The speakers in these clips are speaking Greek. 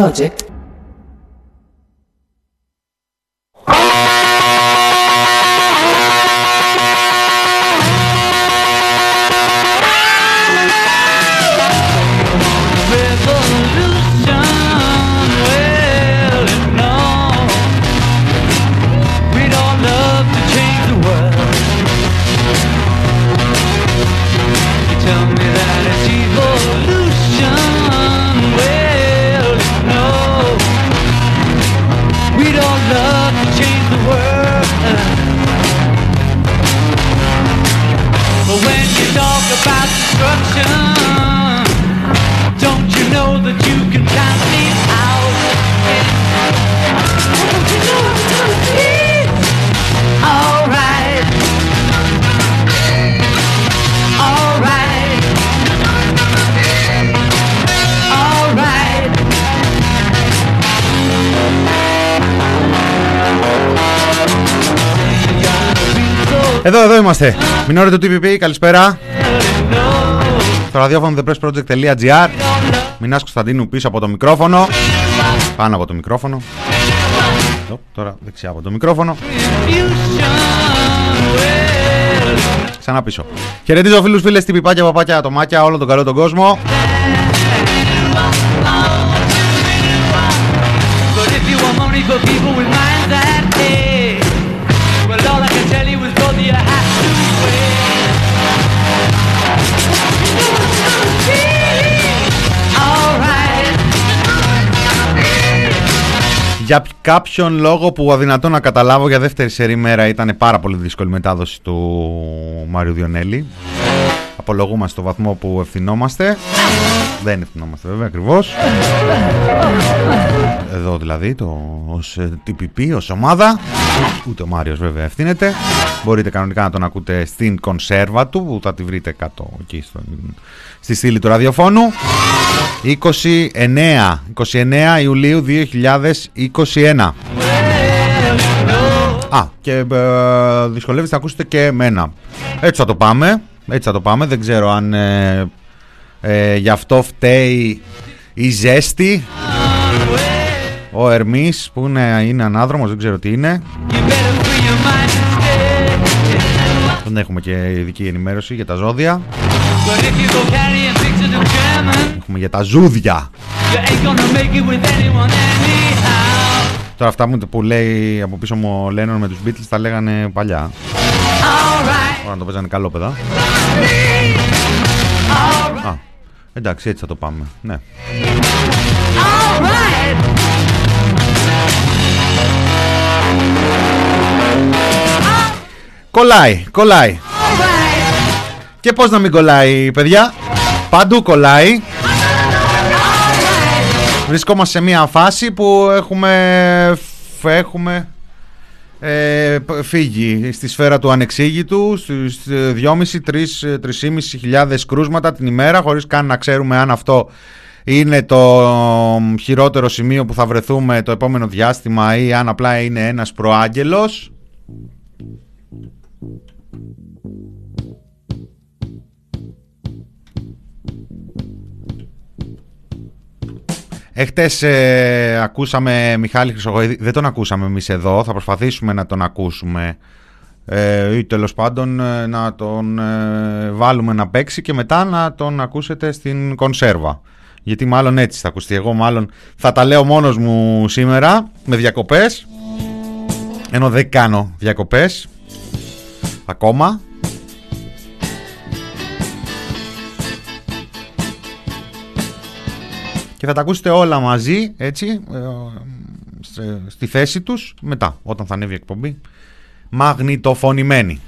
Project Εδώ, εδώ είμαστε. Μην το TPP, καλησπέρα. Στο ραδιόφωνο thepressproject.gr Μινάς Κωνσταντίνου πίσω από το μικρόφωνο. Πάνω από το μικρόφωνο. Εδώ, τώρα δεξιά από το μικρόφωνο. Ξανά πίσω. Χαιρετίζω φίλους, φίλες, τυπιπάκια, παπάκια, ατομάκια, όλο τον καλό τον κόσμο. Για κάποιον λόγο που αδυνατό να καταλάβω για δεύτερη σερή μέρα ήταν πάρα πολύ δύσκολη μετάδοση του Μάριου Διονέλη. Απολογούμαστε στο βαθμό που ευθυνόμαστε. Δεν ευθυνόμαστε βέβαια ακριβώς. Εδώ δηλαδή το ως TPP, ως ομάδα. Ούτε ο Μάριος βέβαια ευθύνεται. Μπορείτε κανονικά να τον ακούτε στην κονσέρβα του που θα τη βρείτε κάτω εκεί στο, στη στήλη του ραδιοφώνου. 29, 29 Ιουλίου 2021. Α, και ε, δυσκολεύεστε να ακούσετε και εμένα. Έτσι θα το πάμε. Έτσι θα το πάμε. Δεν ξέρω αν ε, ε, γι' αυτό φταίει η ζέστη. Ο Ερμής που είναι, είναι ανάδρομος, δεν ξέρω τι είναι. Δεν έχουμε και ειδική ενημέρωση για τα ζώδια. Έχουμε για τα ζούδια. Τώρα αυτά που λέει από πίσω μου ο Λένον με τους Beatles τα λέγανε παλιά. Τώρα να το παίζανε καλό παιδά. Α, εντάξει έτσι θα το πάμε. Ναι. Κολλάει, κολλάει. Και πώς να μην κολλάει, παιδιά; Παντού κολλάει. Βρισκόμαστε σε μια φάση που έχουμε, έχουμε ε, φύγει στη σφαίρα του ανεξήγητου στις 2.500-3.500 χιλιάδες κρούσματα την ημέρα χωρίς καν να ξέρουμε αν αυτό είναι το χειρότερο σημείο που θα βρεθούμε το επόμενο διάστημα ή αν απλά είναι ένας προάγγελος Εχθές ε, ακούσαμε Μιχάλη Χρυσογοίδη, δεν τον ακούσαμε εμείς εδώ, θα προσπαθήσουμε να τον ακούσουμε. Ε, ή τέλος πάντων ε, να τον ε, βάλουμε να παίξει και μετά να τον ακούσετε στην κονσέρβα. Γιατί μάλλον έτσι θα ακουστεί. Εγώ μάλλον θα τα λέω μόνος μου σήμερα με διακοπές. Ενώ δεν κάνω διακοπές ακόμα και θα τα ακούσετε όλα μαζί έτσι ε, στη θέση τους μετά όταν θα ανέβει η εκπομπή. Μαγνητοφωνημένη.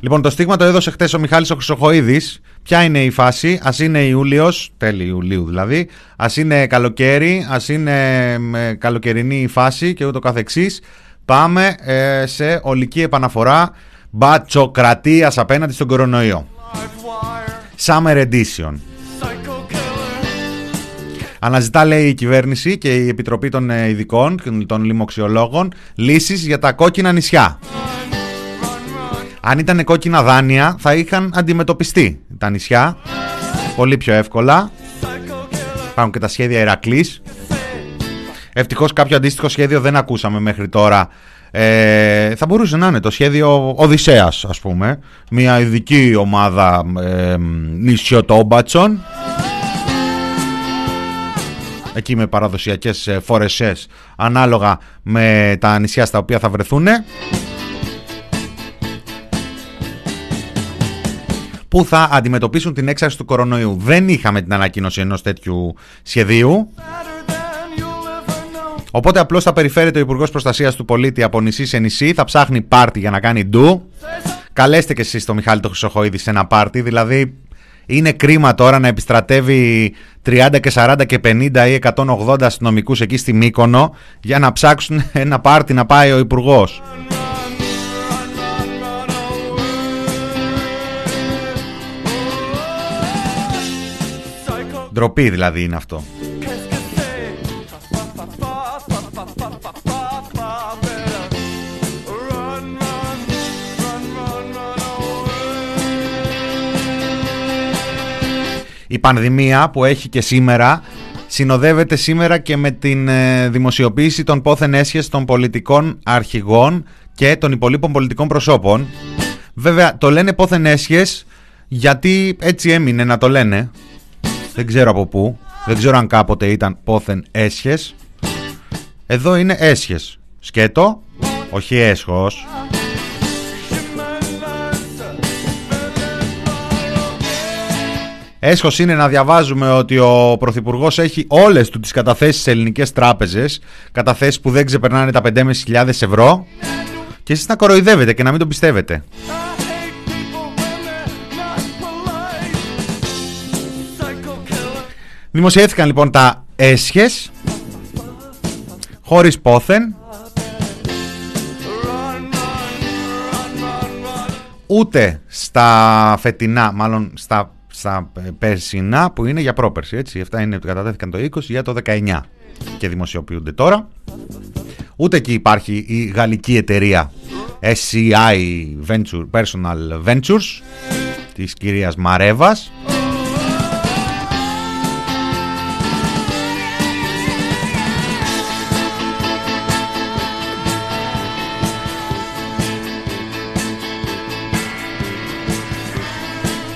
Λοιπόν το στίγμα το έδωσε χτες ο Μιχάλης ο Χρυσοχοίδης. Ποια είναι η φάση, ας είναι Ιούλιος, τέλη Ιουλίου δηλαδή. Ας είναι καλοκαίρι, ας είναι καλοκαιρινή η φάση και ούτω καθεξής Πάμε ε, σε ολική επαναφορά μπατσοκρατίας απέναντι στον κορονοϊό Summer Edition Αναζητά, λέει η κυβέρνηση και η Επιτροπή των ε, Ειδικών, των Λοιμοξιολόγων, λύσεις για τα κόκκινα νησιά. Αν ήταν κόκκινα δάνεια, θα είχαν αντιμετωπιστεί τα νησιά πολύ πιο εύκολα. Υπάρχουν και τα σχέδια Ηρακλής. Ευτυχώς κάποιο αντίστοιχο σχέδιο δεν ακούσαμε μέχρι τώρα. Ε, θα μπορούσε να είναι το σχέδιο Οδυσσέας ας πούμε. Μια ειδική ομάδα ε, νησιωτόμπατσων εκεί με παραδοσιακές ε, φορεσές ανάλογα με τα νησιά στα οποία θα βρεθούν που θα αντιμετωπίσουν την έξαρση του κορονοϊού. Δεν είχαμε την ανακοίνωση ενός τέτοιου σχεδίου. Οπότε απλώς θα περιφέρεται ο Υπουργός Προστασίας του Πολίτη από νησί σε νησί, θα ψάχνει πάρτι για να κάνει ντου. Καλέστε και εσείς το Μιχάλη το Χρυσοχοίδη σε ένα πάρτι, δηλαδή είναι κρίμα τώρα να επιστρατεύει 30 και 40 και 50 ή 180 αστυνομικούς εκεί στη Μύκονο για να ψάξουν ένα πάρτι να πάει ο υπουργός. Ντροπή δηλαδή είναι αυτό. Η πανδημία που έχει και σήμερα συνοδεύεται σήμερα και με την ε, δημοσιοποίηση των πόθεν έσχες των πολιτικών αρχηγών και των υπολείπων πολιτικών προσώπων. Βέβαια το λένε πόθεν έσχες γιατί έτσι έμεινε να το λένε. Δεν ξέρω από πού. Δεν ξέρω αν κάποτε ήταν πόθεν έσχες. Εδώ είναι έσχες. Σκέτο, όχι έσχος. Έσχος είναι να διαβάζουμε ότι ο Πρωθυπουργός έχει όλες του τις καταθέσεις σε ελληνικές τράπεζες, καταθέσεις που δεν ξεπερνάνε τα 5.500 ευρώ και εσείς να κοροϊδεύετε και να μην το πιστεύετε. Δημοσιεύθηκαν λοιπόν τα έσχες χωρίς πόθεν ούτε στα φετινά, μάλλον στα στα περσινά που είναι για πρόπερση. Έτσι. Αυτά είναι, κατατέθηκαν το 20 για το 19 και δημοσιοποιούνται τώρα. Ούτε εκεί υπάρχει η γαλλική εταιρεία SCI Venture, Personal Ventures της κυρίας Μαρέβας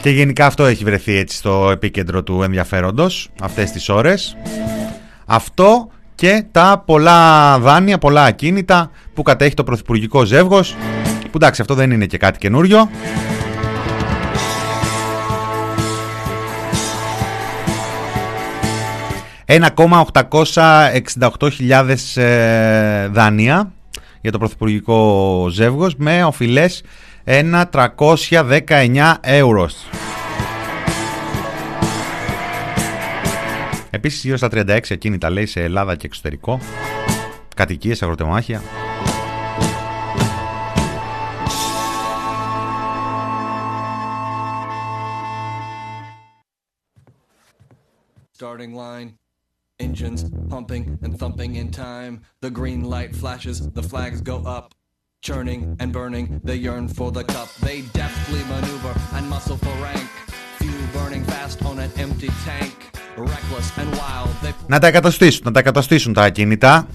Και γενικά αυτό έχει βρεθεί έτσι στο επίκεντρο του ενδιαφέροντος αυτές τις ώρες. Αυτό και τα πολλά δάνεια, πολλά ακίνητα που κατέχει το πρωθυπουργικό ζεύγος που εντάξει αυτό δεν είναι και κάτι καινούριο. ...1,868.000 ε, δάνεια για το πρωθυπουργικό ζεύγος με οφειλές ένα 319 ευρώ. Επίσης γύρω στα 36 ακίνητα λέει σε Ελλάδα και εξωτερικό. Κατοικίες, αγροτεμάχια. Starting line. Engines pumping and thumping in time. The green light flashes, the flags go up. Churning and burning, they yearn for the cup. They deftly maneuver and muscle for rank. Fuel burning fast on an empty tank. Reckless and wild, they... Να τα εγκαταστήσουν, να τα εγκαταστήσουν τα ακίνητα.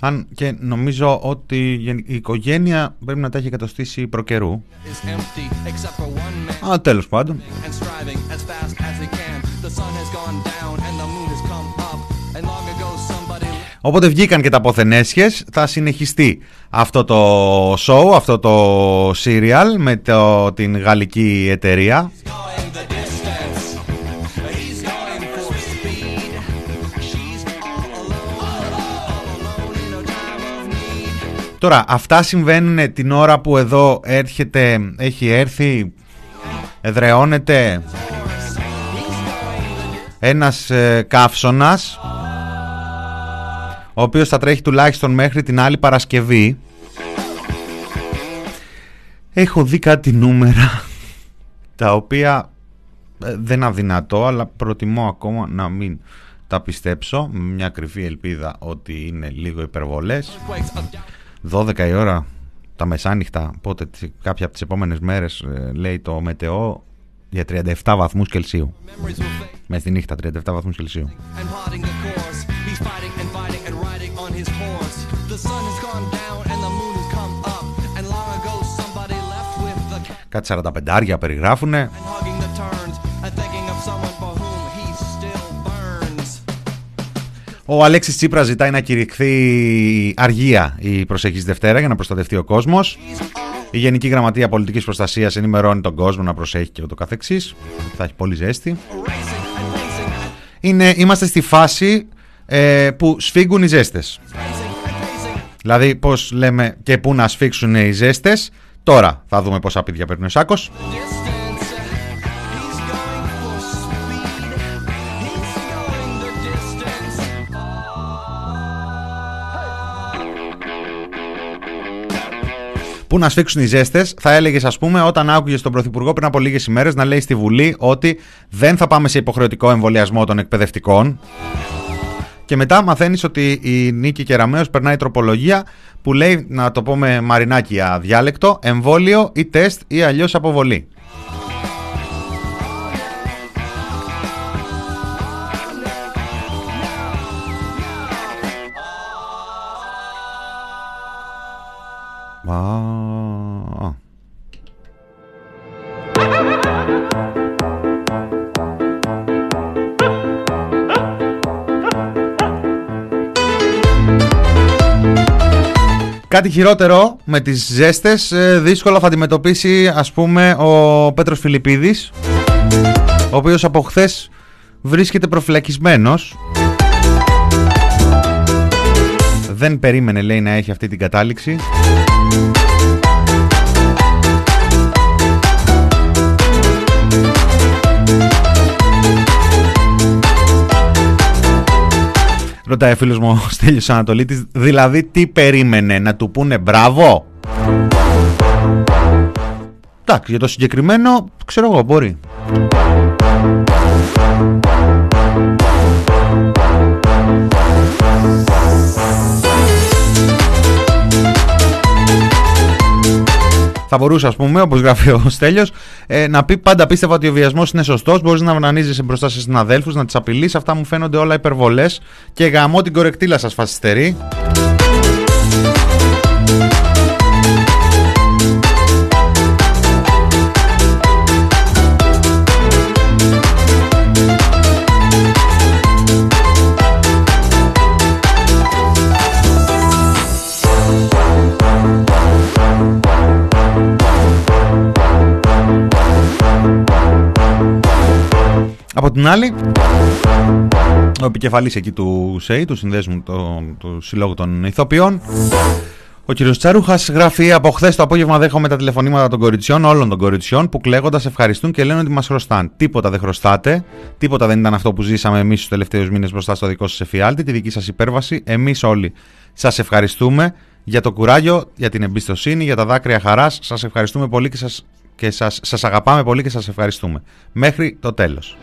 Αν και νομίζω ότι η οικογένεια πρέπει να τα έχει εγκαταστήσει προκαιρού. Α, τέλος πάντων. Οπότε βγήκαν και τα ποθενέσχες, θα συνεχιστεί αυτό το show, αυτό το serial με το, την γαλλική εταιρεία. Τώρα, αυτά συμβαίνουν την ώρα που εδώ έρχεται, έχει έρθει, εδρεώνεται ένας ε, καύσωνας ο οποίος θα τρέχει τουλάχιστον μέχρι την άλλη Παρασκευή. Έχω δει κάτι νούμερα τα οποία ε, δεν αδυνατό αλλά προτιμώ ακόμα να μην τα πιστέψω με μια κρυφή ελπίδα ότι είναι λίγο υπερβολές 12 η ώρα τα μεσάνυχτα πότε κάποια από τις επόμενες μέρες ε, λέει το μετεό για 37 βαθμούς Κελσίου. Μες στη νύχτα 37 βαθμούς Κελσίου. Κάτι 45 άρια περιγράφουνε. Ο Αλέξης Τσίπρας ζητάει να κηρυχθεί αργία η προσεχής Δευτέρα για να προστατευτεί ο κόσμος. Η Γενική Γραμματεία Πολιτικής Προστασίας ενημερώνει τον κόσμο να προσέχει και ούτω καθεξής. Θα έχει πολύ ζέστη. Είναι, είμαστε στη φάση ε, που σφίγγουν οι ζέστες. Δηλαδή πώς λέμε και πού να σφίξουν οι ζέστες. Τώρα θα δούμε πόσα πίδια παίρνει ο Σάκος. Πού να σφίξουν οι ζέστες, θα έλεγες, ας πούμε, όταν άκουγες τον Πρωθυπουργό πριν από λίγες ημέρες να λέει στη Βουλή ότι δεν θα πάμε σε υποχρεωτικό εμβολιασμό των εκπαιδευτικών. Και μετά μαθαίνεις ότι η Νίκη Κεραμέο περνάει τροπολογία που λέει, να το πούμε μαρινάκι αδιάλεκτο, εμβόλιο ή τεστ ή αλλιώς αποβολή. Κάτι χειρότερο με τις ζέστες ε, δύσκολα θα αντιμετωπίσει ας πούμε ο Πέτρος Φιλιππίδης ο οποίος από χθες βρίσκεται προφυλακισμένος. Δεν περίμενε λέει να έχει αυτή την κατάληξη Ρωτάει ο φίλος μου ο Στέλιος Ανατολίτης, δηλαδή τι περίμενε, να του πούνε μπράβο; Εντάξει, για το συγκεκριμένο, ξέρω εγώ, μπορεί. Θα μπορούσε, ας πούμε, όπως γράφει ο Στέλιος, ε, να πει πάντα πίστευα ότι ο βιασμός είναι σωστός. Μπορείς να βανανίζεις μπροστά σε συναδέλφους, να τις απειλείς. Αυτά μου φαίνονται όλα υπερβολές. Και γαμώ την κορεκτήλα σα φασιστερή. Από την άλλη, ο επικεφαλής εκεί του ΣΕΙ, του Συνδέσμου του, του Συλλόγου των Ηθοποιών, ο κ. Τσαρούχας γράφει: Από χθες το απόγευμα δέχομαι τα τηλεφωνήματα των κοριτσιών, όλων των κοριτσιών, που κλαίγοντας ευχαριστούν και λένε ότι μας χρωστάν. Τίποτα δεν χρωστάτε. Τίποτα δεν ήταν αυτό που ζήσαμε εμείς τους τελευταίους μήνες μπροστά στο δικό σας εφιάλτη, τη δική σας υπέρβαση. Εμείς όλοι σας ευχαριστούμε για το κουράγιο, για την εμπιστοσύνη, για τα δάκρυα χαράς. Σας ευχαριστούμε πολύ και σας και σας, σας αγαπάμε πολύ και σας ευχαριστούμε. Μέχρι το τέλος.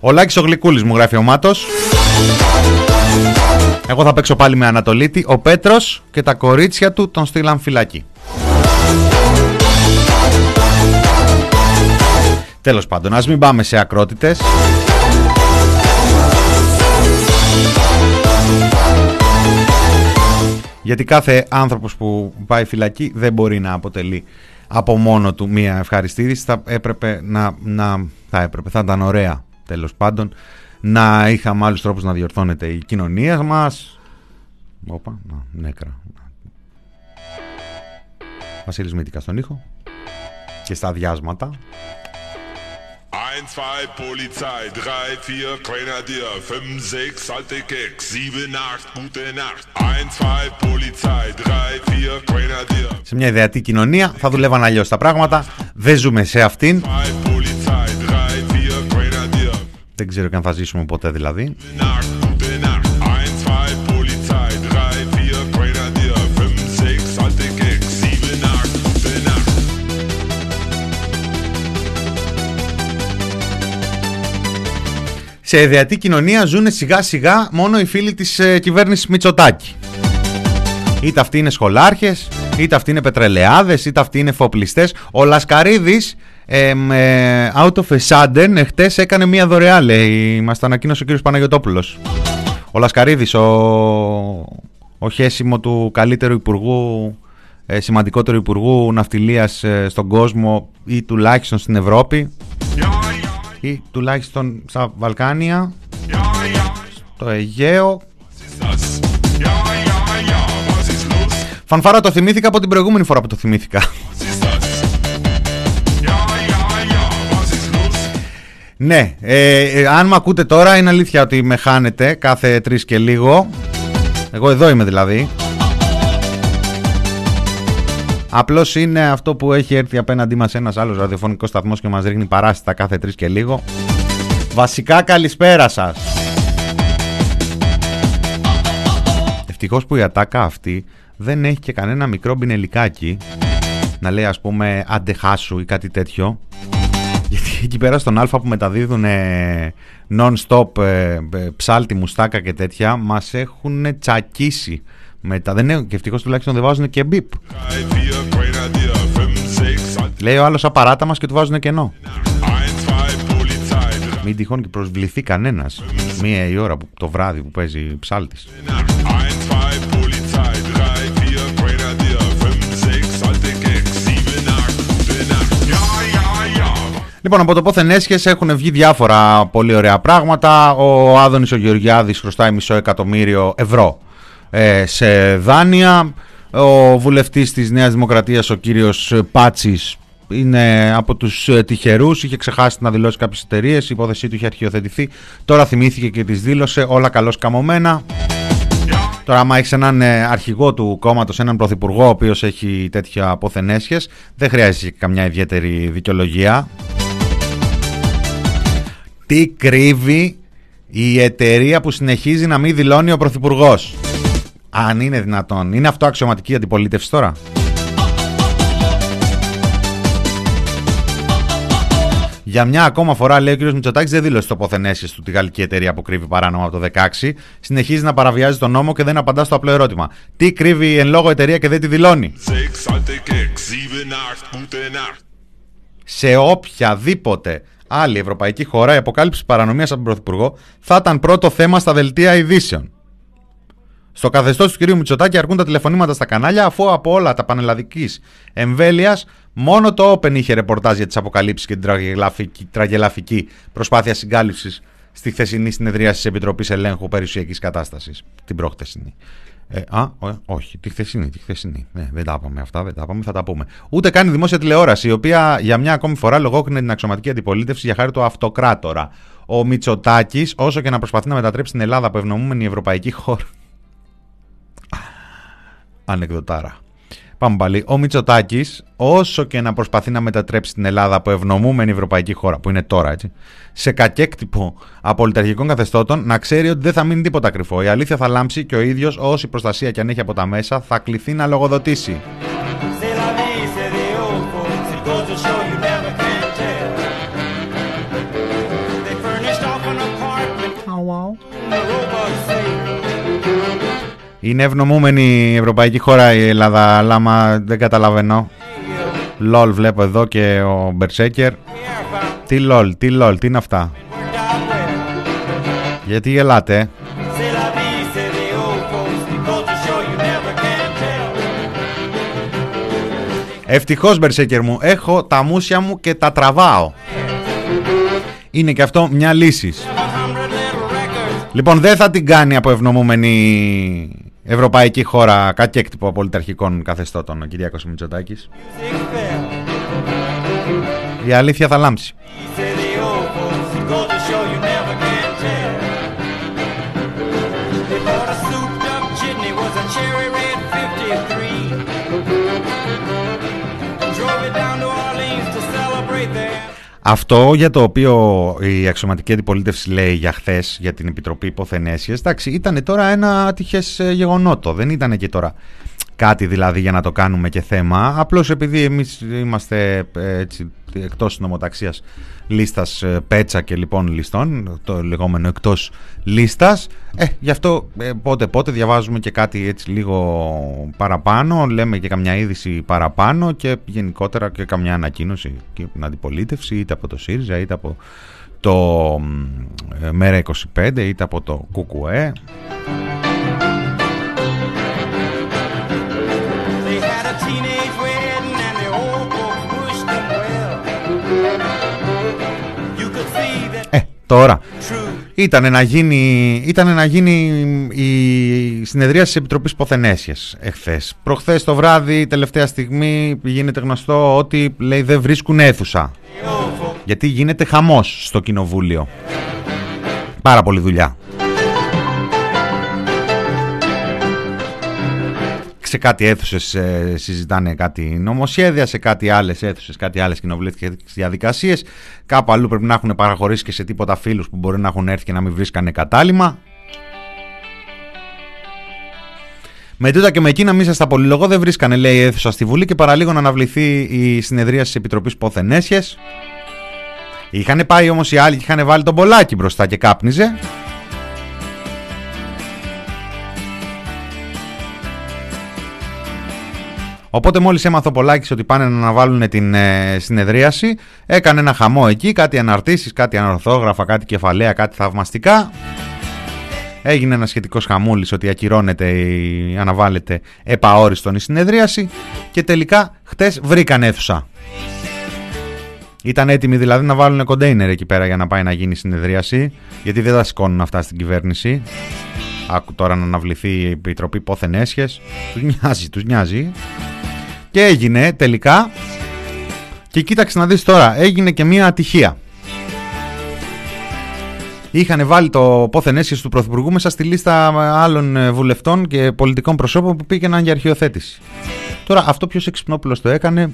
Ο Λάκης ο Γλυκούλης μου γράφει ο Μάτος. Εγώ θα παίξω πάλι με Ανατολίτη. Ο Πέτρος και τα κορίτσια του τον στείλαν φυλακή. Τέλος πάντων, ας μην πάμε σε ακρότητες. Γιατί κάθε άνθρωπος που πάει φυλακή δεν μπορεί να αποτελεί από μόνο του μία ευχαριστήδηση. Θα έπρεπε να, να θα έπρεπε, θα ήταν ωραία τέλος πάντων να είχαμε άλλους τρόπους να διορθώνεται η κοινωνία μας. Όπα, να, νέκρα. Βασίλης Μήτικα στον ήχο και στα διάσματα. 1, 2, Polizei, 3, 4, Grenadier, 5, 6, alte Keks, 7, 8, gute Nacht. 1, 2, Polizei, 3, 4, Grenadier. Σε μια ιδεατή κοινωνία θα δουλεύαν αλλιώς τα πράγματα. Δεν ζούμε σε αυτήν. Δεν ξέρω και αν θα ζήσουμε ποτέ δηλαδή. Σε ιδεατή κοινωνία ζουν σιγά σιγά μόνο οι φίλοι της ε, κυβέρνησης Μητσοτάκη. Είτε αυτοί είναι σχολάρχες, είτε αυτοί είναι πετρελαιάδες, είτε αυτοί είναι φοπλιστές. Ο Λασκαρίδης ε, out of a sudden εχθές έκανε μια δωρεά λέει, μας τα ανακοίνωσε ο κύριος Παναγιωτόπουλος. Ο Λασκαρίδης, ο, ο χέσιμο του καλύτερου υπουργού, ε, σημαντικότερου υπουργού ναυτιλίας ε, στον κόσμο ή τουλάχιστον στην Ευρώπη ή τουλάχιστον στα Βαλκάνια, στο Αιγαίο. Φανφάρα το θυμήθηκα από την προηγούμενη φορά που το θυμήθηκα. Ναι, ε, ε, αν με ακούτε τώρα είναι αλήθεια ότι με χάνετε κάθε τρεις και λίγο. Εγώ εδώ είμαι δηλαδή. Απλώς είναι αυτό που έχει έρθει απέναντί μας ένας άλλος ραδιοφωνικός σταθμός και μας ρίχνει παράστατα κάθε τρεις και λίγο. Βασικά καλησπέρα σας. Ευτυχώς που η ατάκα αυτή δεν έχει και κανένα μικρό μπινελικάκι να λέει ας πούμε αντεχάσου ή κάτι τέτοιο γιατί εκεί πέρα στον Α που μεταδίδουν non-stop ε, ε, ψάλτη, μουστάκα και τέτοια μας έχουν τσακίσει μετά. Δεν έχουν και ευτυχώς τουλάχιστον δεν βάζουν και μπιπ. Λέει ο άλλος απαράτα μας και του βάζουν κενό. Μην τυχόν και προσβληθεί κανένας μία η ώρα που, το βράδυ που παίζει ψάλτης. Λοιπόν, από το πόθεν έσχες έχουν βγει διάφορα πολύ ωραία πράγματα. Ο Άδωνης ο Γεωργιάδης χρωστάει μισό εκατομμύριο ευρώ ε, σε δάνεια. Ο βουλευτής της Νέας Δημοκρατίας, ο κύριος Πάτσης, είναι από τους ε, τυχερούς, είχε ξεχάσει να δηλώσει κάποιες εταιρείες, η υπόθεσή του είχε αρχιοθετηθεί, τώρα θυμήθηκε και τις δήλωσε, όλα καλώς καμωμένα. Τώρα, άμα έχεις έναν ε, αρχηγό του κόμματος, έναν πρωθυπουργό, ο οποίος έχει τέτοια αποθενέσχε, δεν χρειάζεται καμιά ιδιαίτερη δικαιολογία. Τι κρύβει η εταιρεία που συνεχίζει να μην δηλώνει ο Πρωθυπουργός; Αν είναι δυνατόν. Είναι αυτό αξιωματική αντιπολίτευση τώρα; Για μια ακόμα φορά, λέει ο κ. Μητσοτάκης, δεν δήλωσε το ποθενέσχε του τη γαλλική εταιρεία που κρύβει παράνομα από το 16. Συνεχίζει να παραβιάζει τον νόμο και δεν απαντά στο απλό ερώτημα. Τι κρύβει η εν λόγω εταιρεία και δεν τη δηλώνει; Σε οποιαδήποτε άλλη ευρωπαϊκή χώρα η αποκάλυψη παρανομίας από τον Πρωθυπουργό θα ήταν πρώτο θέμα στα δελτία ειδήσεων. Στο καθεστώς του κ. Μητσοτάκη αρκούν τα τηλεφωνήματα στα κανάλια, αφού από όλα τα πανελλαδικής εμβέλειας μόνο το Open είχε ρεπορτάζ για τις αποκαλύψεις και την τραγελαφική, τραγελαφική προσπάθεια συγκάλυψης στη χθεσινή συνεδρία της Επιτροπής Ελέγχου Περιουσιακής Κατάστασης. Την προχθεσινή. Ε, α, όχι, τη χθεσινή, τη χθεσινή. Ναι, δεν τα είπαμε αυτά, δεν τα είπαμε, θα τα πούμε. Ούτε καν η δημόσια τηλεόραση, η οποία για μια ακόμη φορά λογόκρινε την αξιωματική αντιπολίτευση για χάρη του αυτοκράτορα. Ο Μητσοτάκης, όσο και να προσπαθεί να μετατρέψει την Ελλάδα από ευνομούμενη ευρωπαϊκή χώρα. Ανεκδοτάρα. Πάμε πάλι. Ο Μητσοτάκης, όσο και να προσπαθεί να μετατρέψει την Ελλάδα από ευνομούμενη ευρωπαϊκή χώρα, που είναι τώρα έτσι, σε κακέκτυπο απολυταρχικών καθεστώτων, να ξέρει ότι δεν θα μείνει τίποτα κρυφό. Η αλήθεια θα λάμψει και ο ίδιος, όση προστασία και αν έχει από τα μέσα, θα κληθεί να λογοδοτήσει. Είναι ευνομούμενη η ευρωπαϊκή χώρα η Ελλάδα, αλλά μα δεν καταλαβαίνω. Λολ βλέπω εδώ και ο Μπερσέκερ. Τι λολ, τι λολ, τι είναι αυτά; Γιατί γελάτε. Ευτυχώς Μπερσέκερ μου, έχω τα μουσια μου και τα τραβάω. Είναι και αυτό μια λύση. Λοιπόν, δεν θα την κάνει από ευνομούμενη ευρωπαϊκή χώρα κακέκτυπο πολιταρχικών καθεστώτων ο Κυριάκος Μητσοτάκης. Η αλήθεια θα λάμψει. Αυτό για το οποίο η αξιωματική αντιπολίτευση λέει για χθες για την Επιτροπή Υποθενέσιες, εντάξει, ήταν τώρα ένα ατυχές ε, γεγονότο. Δεν ήταν και τώρα κάτι δηλαδή για να το κάνουμε και θέμα. Απλώς επειδή εμείς είμαστε ε, έτσι, εκτός νομοταξίας λίστας ε, πέτσα και λοιπόν ληστών, το λεγόμενο εκτός λίστας, ε, γι' αυτό ε, πότε πότε διαβάζουμε και κάτι έτσι λίγο παραπάνω, λέμε και καμιά είδηση παραπάνω και γενικότερα και καμιά ανακοίνωση και την αντιπολίτευση είτε από το ΣΥΡΙΖΑ είτε από το ΜΕΡΑ 25 είτε από το ΚΚΕ. Τώρα ήταν να γίνει, ήτανε να γίνει η συνεδρία της Επιτροπής Ποθενέσιας εχθές. Προχθές το βράδυ, τελευταία στιγμή, γίνεται γνωστό ότι λέει δεν βρίσκουν αίθουσα. Γιατί γίνεται χαμός στο κοινοβούλιο. Πάρα πολύ δουλειά. Σε κάτι αίθουσες ε, συζητάνε κάτι νομοσχέδια, σε κάτι άλλες αίθουσες, κάτι άλλες κοινοβουλευτικές διαδικασίες. Κάπου αλλού πρέπει να έχουν παραχωρήσει και σε τίποτα φίλους που μπορεί να έχουν έρθει και να μην βρίσκανε κατάλημα. Με τούτα και με εκείνα, μη σας τα πολυλογώ, δεν βρίσκανε λέει αίθουσα στη Βουλή και παραλίγο να αναβληθεί η συνεδρία της Επιτροπής Ποθενέσιες. Είχαν πάει όμως οι άλλοι και είχαν βάλει τον Πολάκι μπροστά και κάπνιζε. Οπότε μόλις έμαθε ο Πολάκης ότι πάνε να αναβάλουν την ε, συνεδρίαση, έκανε ένα χαμό εκεί, κάτι αναρτήσεις, κάτι ανορθόγραφα, κάτι κεφαλαία, κάτι θαυμαστικά. Έγινε ένα σχετικός χαμούλης ότι ακυρώνεται ή αναβάλλεται επαόριστον η συνεδρίαση και τελικά χτες βρήκαν αίθουσα. Ήταν έτοιμοι δηλαδή να βάλουν κοντέινερ εκεί πέρα για να πάει να γίνει η συνεδρίαση, γιατί δεν τα σηκώνουν αυτά στην κυβέρνηση. Άκου τώρα να αναβληθεί η Επιτροπή Πόθεν Έσχες. Τους νοιάζει, τους νοιάζει. Και έγινε τελικά. Και κοίταξε να δεις τώρα, έγινε και μια ατυχία. Είχαν βάλει το πόθεν έσχεση του Πρωθυπουργού μέσα στη λίστα άλλων ε, βουλευτών και πολιτικών προσώπων που πήγαιναν για αρχιοθέτηση. Τώρα αυτό ποιος εξυπνόπουλος το έκανε,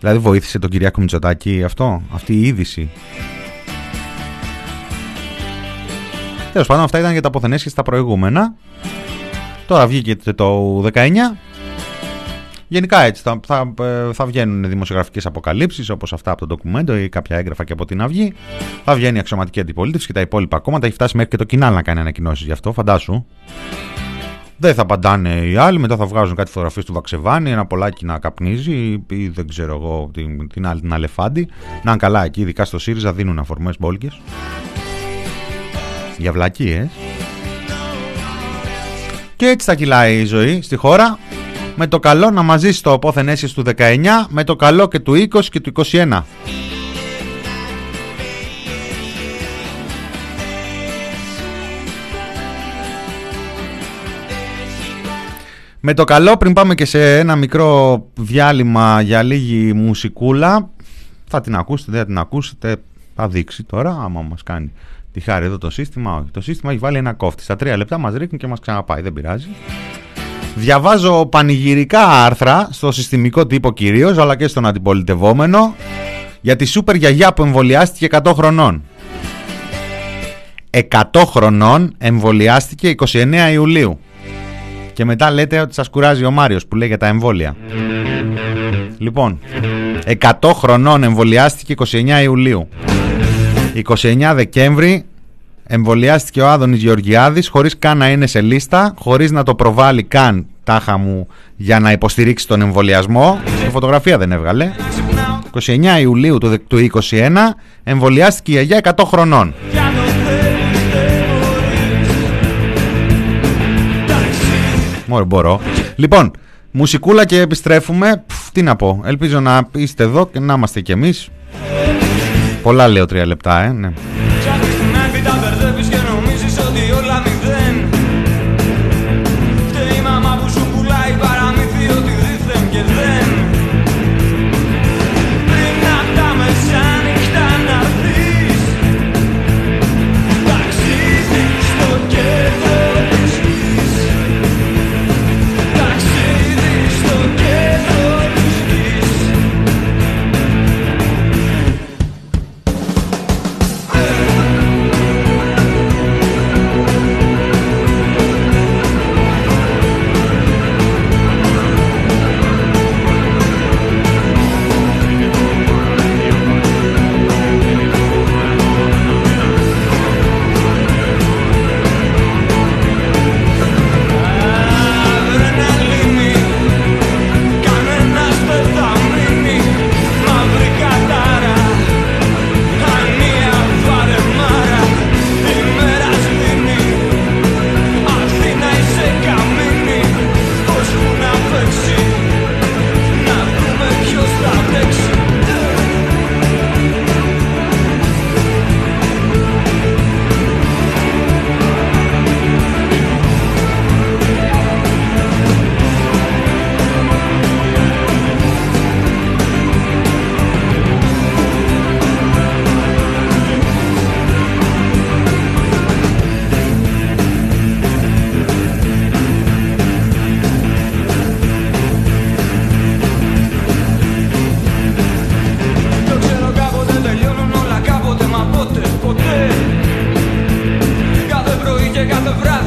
δηλαδή βοήθησε τον Κυριάκο Μητσοτάκη αυτό, αυτή η είδηση; Τέλος πάντων, αυτά ήταν για τα αποθενέσχε στα προηγούμενα. Τώρα βγήκε το 19. Γενικά έτσι θα, θα, ε, θα βγαίνουν δημοσιογραφικές αποκαλύψεις όπως αυτά από το ντοκουμέντο ή κάποια έγγραφα και από την Αυγή. Θα βγαίνει η αξιωματική αντιπολίτευση και τα υπόλοιπα κόμματα. Έχει φτάσει μέχρι και το κοινάλ να κάνει ανακοινώσεις γι' αυτό, φαντάσου. Δεν θα απαντάνε οι άλλοι, μετά θα βγάζουν κάτι φωτογραφίες του Βαξεβάνη, ένα πολλάκι να καπνίζει ή δεν ξέρω εγώ την, την άλλη την Αλεφάντη. Να είναι καλά εκεί, ειδικά στο ΣΥΡΙΖΑ δίνουν αφορμές μπόλικες για βλακίες και έτσι θα κυλάει η ζωή στη χώρα με το καλό να μαζί το πόθεν του 19 με το καλό και του 20 και του 21 Με το καλό πριν πάμε και σε ένα μικρό διάλειμμα για λίγη μουσικούλα θα την ακούσετε, δεν θα την ακούσετε θα δείξει τώρα άμα μας κάνει Τη χάρη εδώ το σύστημα, όχι. Το σύστημα έχει βάλει ένα κόφτη. Στα τρία λεπτά μας ρίχνει και μας ξαναπάει. Δεν πειράζει. Διαβάζω πανηγυρικά άρθρα στο συστημικό τύπο κυρίως, αλλά και στον αντιπολιτευόμενο, για τη σούπερ γιαγιά που εμβολιάστηκε 100 χρονών. 100 χρονών εμβολιάστηκε 29 Ιουλίου. Και μετά λέτε ότι σας κουράζει ο Μάριος που λέει για τα εμβόλια. Λοιπόν, 100 χρονών εμβολιάστηκε 29 Ιουλίου. 29 Δεκέμβρη εμβολιάστηκε ο Άδωνης Γεωργιάδης χωρίς καν να είναι σε λίστα, χωρίς να το προβάλλει καν τάχα μου για να υποστηρίξει τον εμβολιασμό. Η φωτογραφία δεν έβγαλε. 29 Ιουλίου του 2021 εμβολιάστηκε η Αγία 100 χρονών. Μωρέ μπορώ. Λοιπόν, μουσικούλα και επιστρέφουμε. τι να πω, ελπίζω να είστε εδώ και να είμαστε κι εμείς. Πολλά λέω τρία λεπτά, ε, ναι. это враг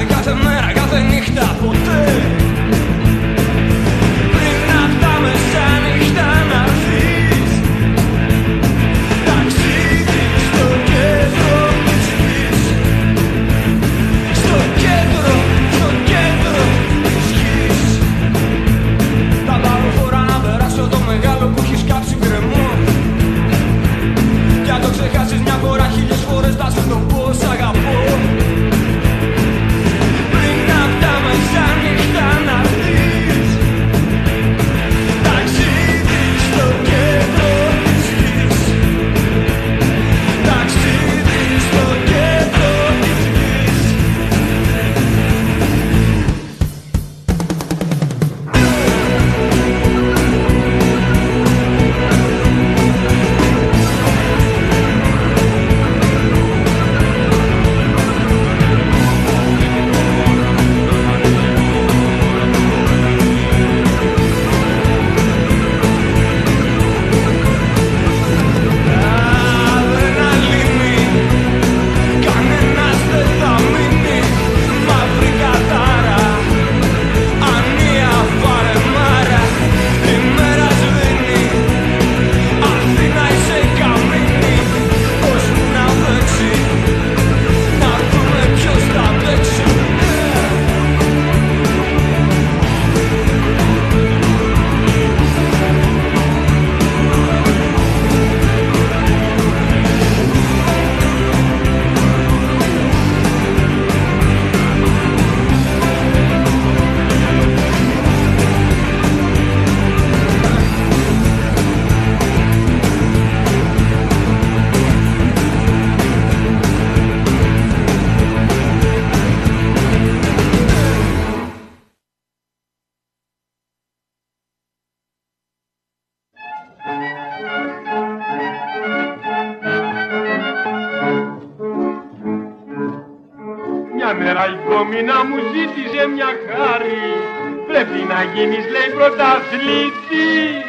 γίνεις λέει πρωταθλητής.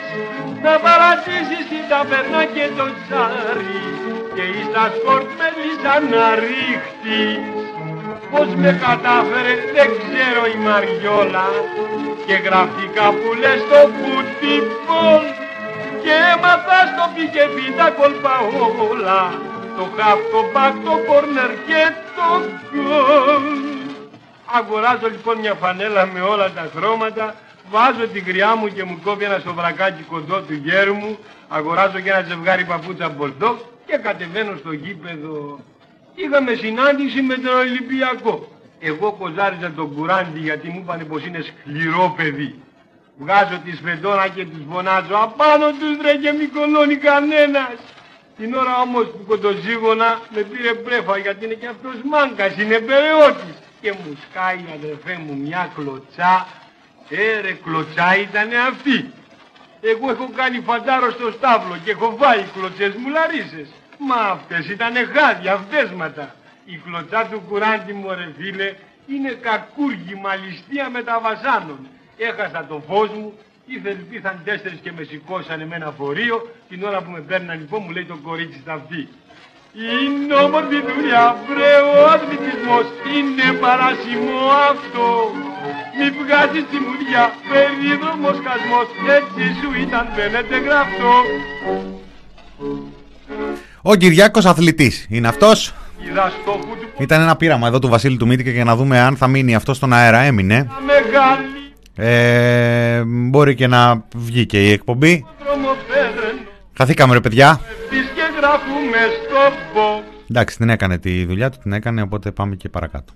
Να παρατήσεις την ταβέρνα και το τσάρι Και εις τα σκορτ να ρίχτης Πώς με κατάφερες δεν ξέρω η Μαριόλα. Και γραφτικά που λες στο φουτιμπολ Και έμαθα στο πικεπί τα κόλπα όλα. Το χαφ, το μπακ, το κόρνερ και το γκολ. Αγοράζω λοιπόν μια φανέλα με όλα τα χρώματα, βάζω την κρυά μου και μου κόβει ένα σοβρακάκι κοντό του γέρου μου, αγοράζω και ένα ζευγάρι παπούτσα μπορτό και κατεβαίνω στο γήπεδο. Είχαμε συνάντηση με τον Ολυμπιακό. Εγώ κοζάριζα τον κουράντι γιατί μου είπανε πως είναι σκληρό παιδί. Βγάζω τη σφεντόνα και τους φωνάζω απάνω τους ρε και μη κολώνει κανένας. Την ώρα όμως που κοντοζήγωνα με πήρε πρέφα γιατί είναι και αυτός μάγκας, είναι περαιώτης και μου σκάει αδερφέ μου μια κλωτσά. Ε ρε κλωτσά ήτανε αυτή. Εγώ έχω κάνει φαντάρο στο στάβλο και έχω βάλει κλωτσές μου λαρίσες. Μα αυτές ήτανε χάδια, αυτέσματα. Η κλωτσά του κουράντι μου ρε φίλε είναι κακούργημα ληστεία με τα βασάνων. Έχασα το φως μου, ήθελε πήθαν τέσσερις και με σηκώσανε με ένα φορείο. Την ώρα που με παίρναν λοιπόν μου λέει το κορίτσι στα αυτή. Είναι όμορφη δουλειά, βρε ο αθλητισμός είναι παράσιμο αυτό. Μη βγάζεις τη μουδιά, περίδρομος χασμός, έτσι σου ήταν φαίνεται γραφτό. Ο Κυριάκος αθλητής είναι αυτός; Ήταν ένα πείραμα εδώ του Βασίλη του Μήτικε για να δούμε αν θα μείνει αυτός στον αέρα. Έμεινε. Ε, μπορεί και να βγει και η εκπομπή. Χαθήκαμε ρε παιδιά γράφουμε στο box. Εντάξει, την έκανε τη δουλειά του, την έκανε, οπότε πάμε και παρακάτω.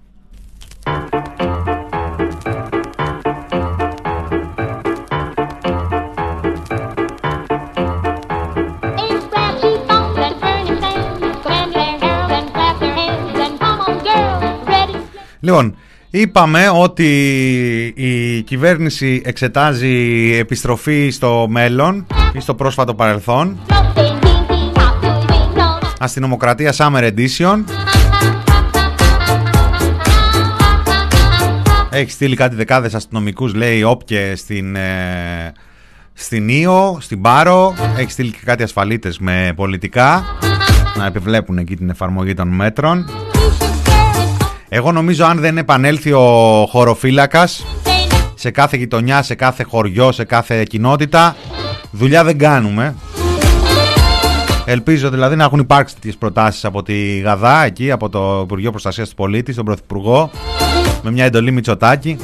Λοιπόν, είπαμε ότι η κυβέρνηση εξετάζει επιστροφή στο μέλλον ή στο πρόσφατο παρελθόν Αστυνομοκρατία Summer Edition. Έχει στείλει κάτι δεκάδες αστυνομικούς, λέει, όποιε στην, ε, στην Ήο, στην Πάρο. Έχει στείλει και κάτι ασφαλίτες με πολιτικά να επιβλέπουν εκεί την εφαρμογή των μέτρων. Εγώ νομίζω αν δεν επανέλθει ο χωροφύλακας σε κάθε γειτονιά, σε κάθε χωριό, σε κάθε κοινότητα, δουλειά δεν κάνουμε. Ελπίζω δηλαδή να έχουν υπάρξει τέτοιες προτάσεις από τη ΓΑΔΑ εκεί, από το Υπουργείο Προστασίας του Πολίτη, τον Πρωθυπουργό, με μια εντολή Μητσοτάκη.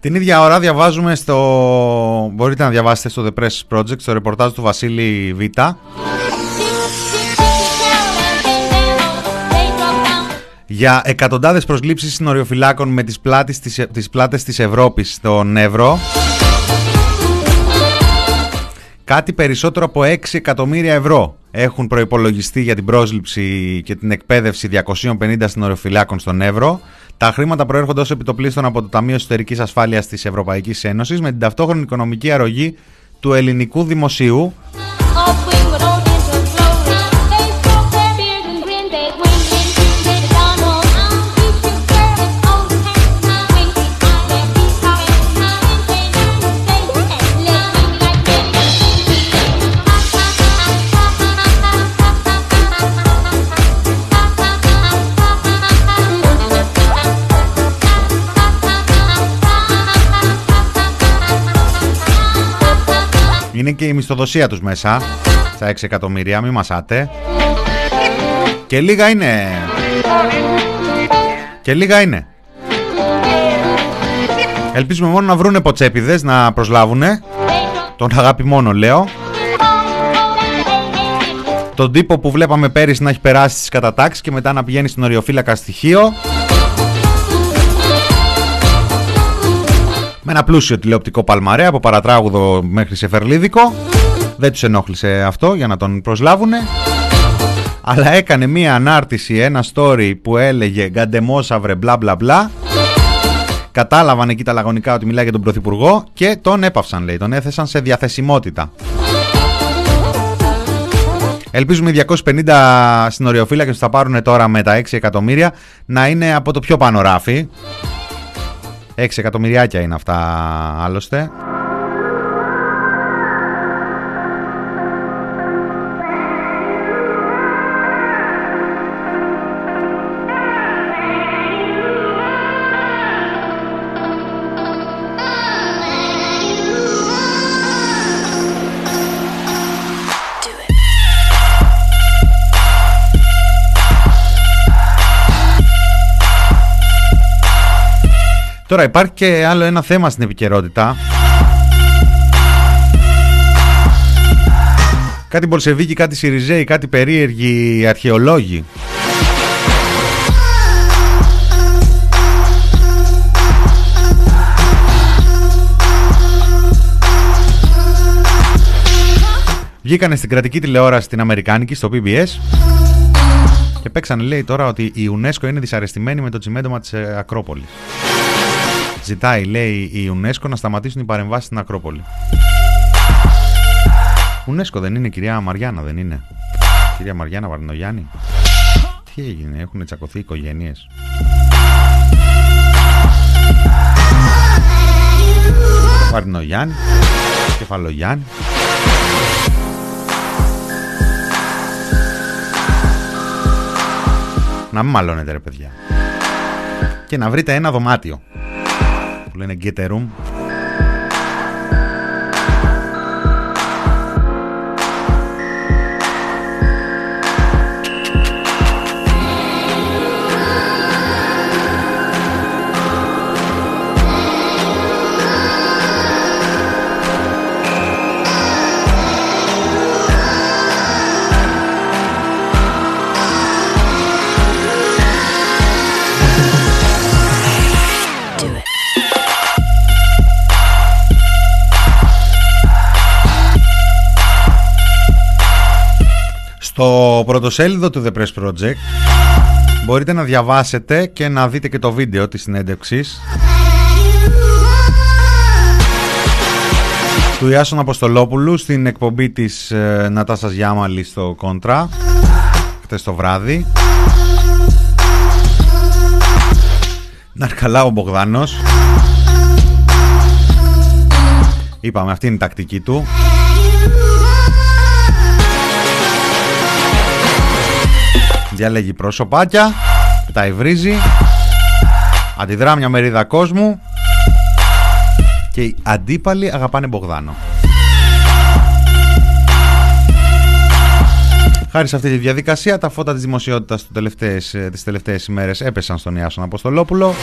Την ίδια ώρα διαβάζουμε στο... Μπορείτε να διαβάσετε στο The Press Project, στο ρεπορτάζ του Βασίλη Β. για εκατοντάδες προσλήψεις συνοριοφυλάκων με τις, πλάτες της, τις πλάτες της Ευρώπης στον Εύρο. Κάτι περισσότερο από 6 εκατομμύρια ευρώ έχουν προϋπολογιστεί για την πρόσληψη και την εκπαίδευση 250 συνοριοφυλάκων στον Εύρο. Τα χρήματα προέρχονται ως επιτοπλίστων από το Ταμείο Εσωτερικής Ασφάλειας της Ευρωπαϊκής Ένωσης με την ταυτόχρονη οικονομική αρρωγή του ελληνικού δημοσίου και η μισθοδοσία τους μέσα. Στα 6 εκατομμύρια Μη μασάτε. Και λίγα είναι. Και λίγα είναι. Ελπίζουμε μόνο να βρούνε ποτσέπιδες Να προσλάβουνε. Τον αγάπη μόνο λέω. Τον τύπο που βλέπαμε πέρυσι να έχει περάσει στις κατατάξεις Και μετά να πηγαίνει στην οριοφύλακα στοιχείο με ένα πλούσιο τηλεοπτικό παλμαρέ από παρατράγουδο μέχρι σε φερλίδικο. Δεν τους ενόχλησε αυτό για να τον προσλάβουνε. Αλλά έκανε μία ανάρτηση, ένα story που έλεγε «Γκαντεμόσαυρε μπλα μπλα μπλα». Κατάλαβαν εκεί τα λαγωνικά ότι μιλάει για τον Πρωθυπουργό και τον έπαυσαν λέει, τον έθεσαν σε διαθεσιμότητα. Ελπίζουμε οι 250 συνοριοφύλακες που θα πάρουν τώρα με τα 6 εκατομμύρια να είναι από το πιο πάνω ράφι. 6 εκατομμυριάκια είναι αυτά άλλωστε. Τώρα υπάρχει και άλλο ένα θέμα στην επικαιρότητα. Κάτι Μπολσεβίκοι, κάτι Σιριζέοι, κάτι περίεργοι αρχαιολόγοι. Βγήκανε στην κρατική τηλεόραση την Αμερικάνικη στο PBS και παίξανε λέει τώρα ότι η UNESCO είναι δυσαρεστημένη με το τσιμέντομα της ε, Ακρόπολης. Ζητάει, λέει, η UNESCO να σταματήσουν οι παρεμβάσεις στην Ακρόπολη. UNESCO δεν είναι, κυρία Μαριάννα, δεν είναι. Κυρία Μαριάννα Βαρνογιάννη. Τι έγινε, έχουν τσακωθεί οικογένειες; Βαρνογιάννη, Κεφαλογιάννη. Να μην μαλώνετε ρε παιδιά. Και να βρείτε ένα δωμάτιο που λένε Get a Room. Στο πρωτοσέλιδο του The Press Project μπορείτε να διαβάσετε και να δείτε και το βίντεο της συνέντευξης του Ιάσον Αποστολόπουλου στην εκπομπή της ε, Νατάσας Γιάμαλης στο Κόντρα χτες το βράδυ. Ναρκαλά ο Μπογδάνος. Είπαμε αυτή είναι η τακτική του Διαλέγει πρόσωπάκια, τα ευρίζει, αντιδρά μια μερίδα κόσμου και οι αντίπαλοι αγαπάνε Μπογδάνο. Χάρη σε αυτή τη διαδικασία, τα φώτα της δημοσιότητας τις τελευταίες, ε, τις τελευταίες ημέρες έπεσαν στον Ιάσον Αποστολόπουλο.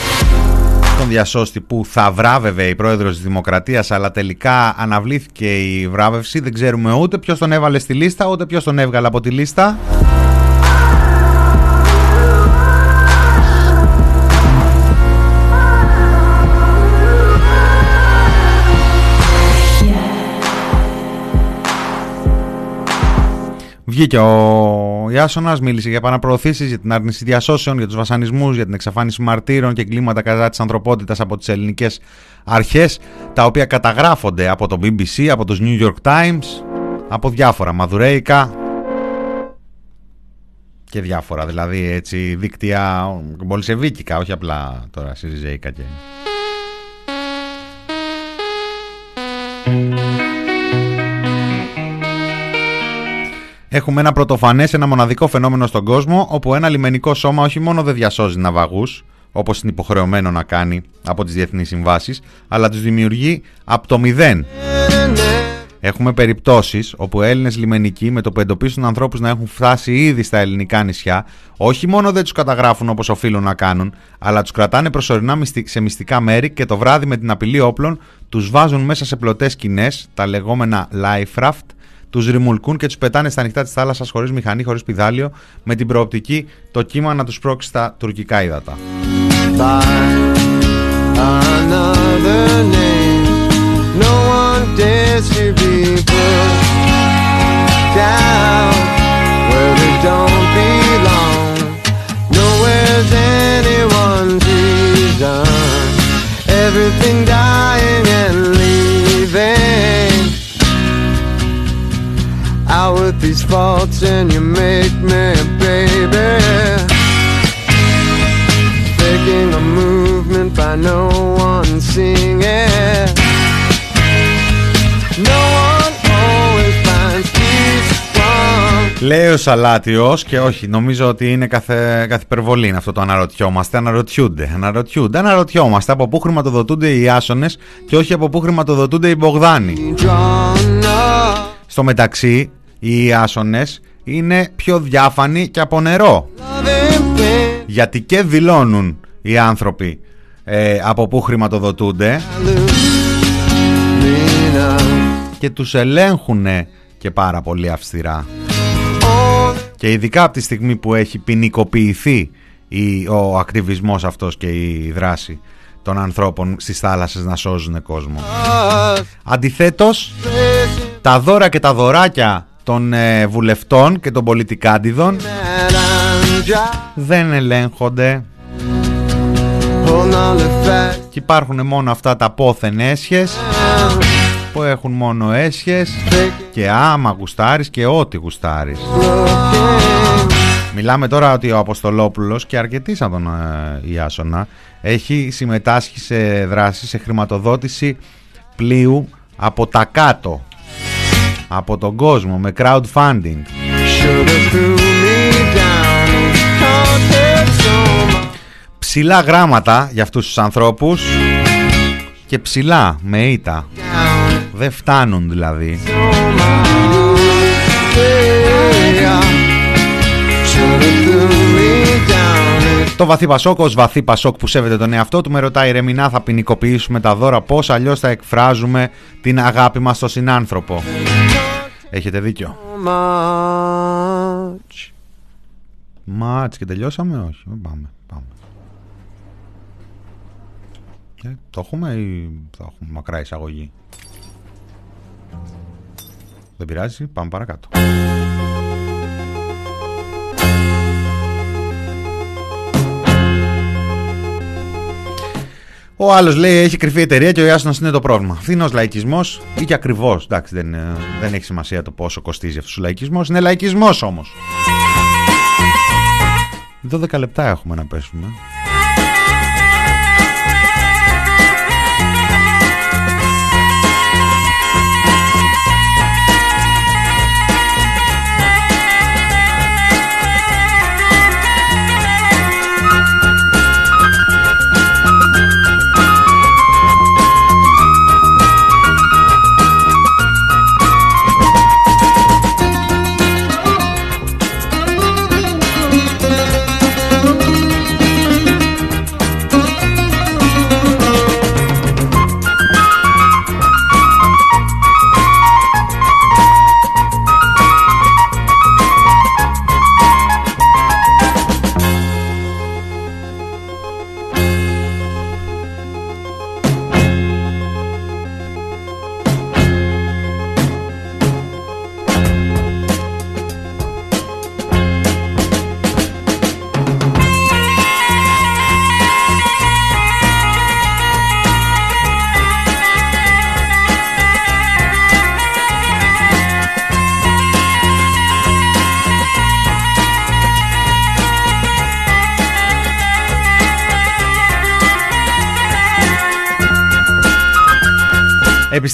Τον διασώστη που θα βράβευε η πρόεδρος της Δημοκρατίας αλλά τελικά αναβλήθηκε η βράβευση. Δεν ξέρουμε ούτε ποιος τον έβαλε στη λίστα ούτε ποιος τον έβγαλε από τη λίστα Βγήκε ο Ιάσονας, μίλησε για επαναπροωθήσει, για την άρνηση διασώσεων, για τους βασανισμούς, για την εξαφάνιση μαρτύρων και εγκλήματα κατά της ανθρωπότητας από τις ελληνικές αρχές, τα οποία καταγράφονται από το BBC, από τους New York Times, από διάφορα μαδουρέικα και διάφορα δηλαδή έτσι δίκτυα μπολσεβίκικα, όχι απλά τώρα συριζέικα και. Έχουμε ένα πρωτοφανές, ένα μοναδικό φαινόμενο στον κόσμο, όπου ένα λιμενικό σώμα όχι μόνο δεν διασώζει ναυαγούς, όπως είναι υποχρεωμένο να κάνει από τις διεθνείς συμβάσεις, αλλά τους δημιουργεί από το μηδέn. Έχουμε περιπτώσεις όπου Έλληνες λιμενικοί με το που εντοπίσουν ανθρώπους να έχουν φτάσει ήδη στα ελληνικά νησιά, όχι μόνο δεν τους καταγράφουν όπως οφείλουν να κάνουν, αλλά τους κρατάνε προσωρινά σε μυστικά μέρη και το βράδυ με την απειλή όπλων τους βάζουν μέσα σε πλωτές σκηνές, τα λεγόμενα life raft, τους ρημουλκούν και τους πετάνε στα ανοιχτά της θάλασσας χωρίς μηχανή, χωρίς πιδάλιο, με την προοπτική το κύμα να τους πρόξει στα τουρκικά ύδατα. Everything dying faults and you make me, baby. Faking a movement by no one seeing it. No one always finds peace from... Λέει ο Σαλάτιος και όχι, νομίζω ότι είναι κάθε, κάθε υπερβολή αυτό το αναρωτιόμαστε, αναρωτιούνται, αναρωτιούνται, αναρωτιόμαστε από πού χρηματοδοτούνται οι Άσονες και όχι από πού χρηματοδοτούνται οι Μπογδάνοι. Στο μεταξύ, οι άσονες είναι πιο διάφανοι και από νερό. Γιατί και δηλώνουν οι άνθρωποι ε, από πού χρηματοδοτούνται και τους ελέγχουν και πάρα πολύ αυστηρά. Και ειδικά από τη στιγμή που έχει ποινικοποιηθεί ο ακτιβισμός αυτός και η δράση των ανθρώπων στις θάλασσες να σώζουν κόσμο. Αντιθέτως, τα δώρα και τα δωράκια των ε, βουλευτών και των πολιτικάντιδων. Δεν ελέγχονται. Και υπάρχουν μόνο αυτά τα πόθεν έσχες που έχουν μόνο έσχες και άμα γουστάρεις και ό,τι γουστάρεις. Μιλάμε τώρα ότι ο Αποστολόπουλος και αρκετοί σαν τον ε, Ιάσονα έχει συμμετάσχει σε δράση, σε χρηματοδότηση πλοίου από τα κάτω από τον κόσμο με crowdfunding. Ψηλά γράμματα για αυτούς τους ανθρώπους και ψηλά με ήττα. Δεν φτάνουν δηλαδή. Το βαθύ Πασόκ ως βαθύ Πασόκ που σέβεται τον εαυτό του με ρωτάει Ρεμινά θα ποινικοποιήσουμε τα δώρα; Πώς αλλιώς θα εκφράζουμε την αγάπη μας στον συνάνθρωπο; Έχετε δίκιο. Μάτς και τελειώσαμε; Όχι. Πάμε. πάμε. Ε, το έχουμε ή θα έχουμε μακρά εισαγωγή; Δεν πειράζει, πάμε παρακάτω. Ο άλλος λέει έχει κρυφή εταιρεία και ο Ιάσονας είναι το πρόβλημα. Φθηνό λαϊκισμός ή και ακριβώς. Εντάξει, δεν, ε, δεν έχει σημασία το πόσο κοστίζει αυτός ο λαϊκισμός. Είναι λαϊκισμός όμως. 12 λεπτά έχουμε να πέσουμε.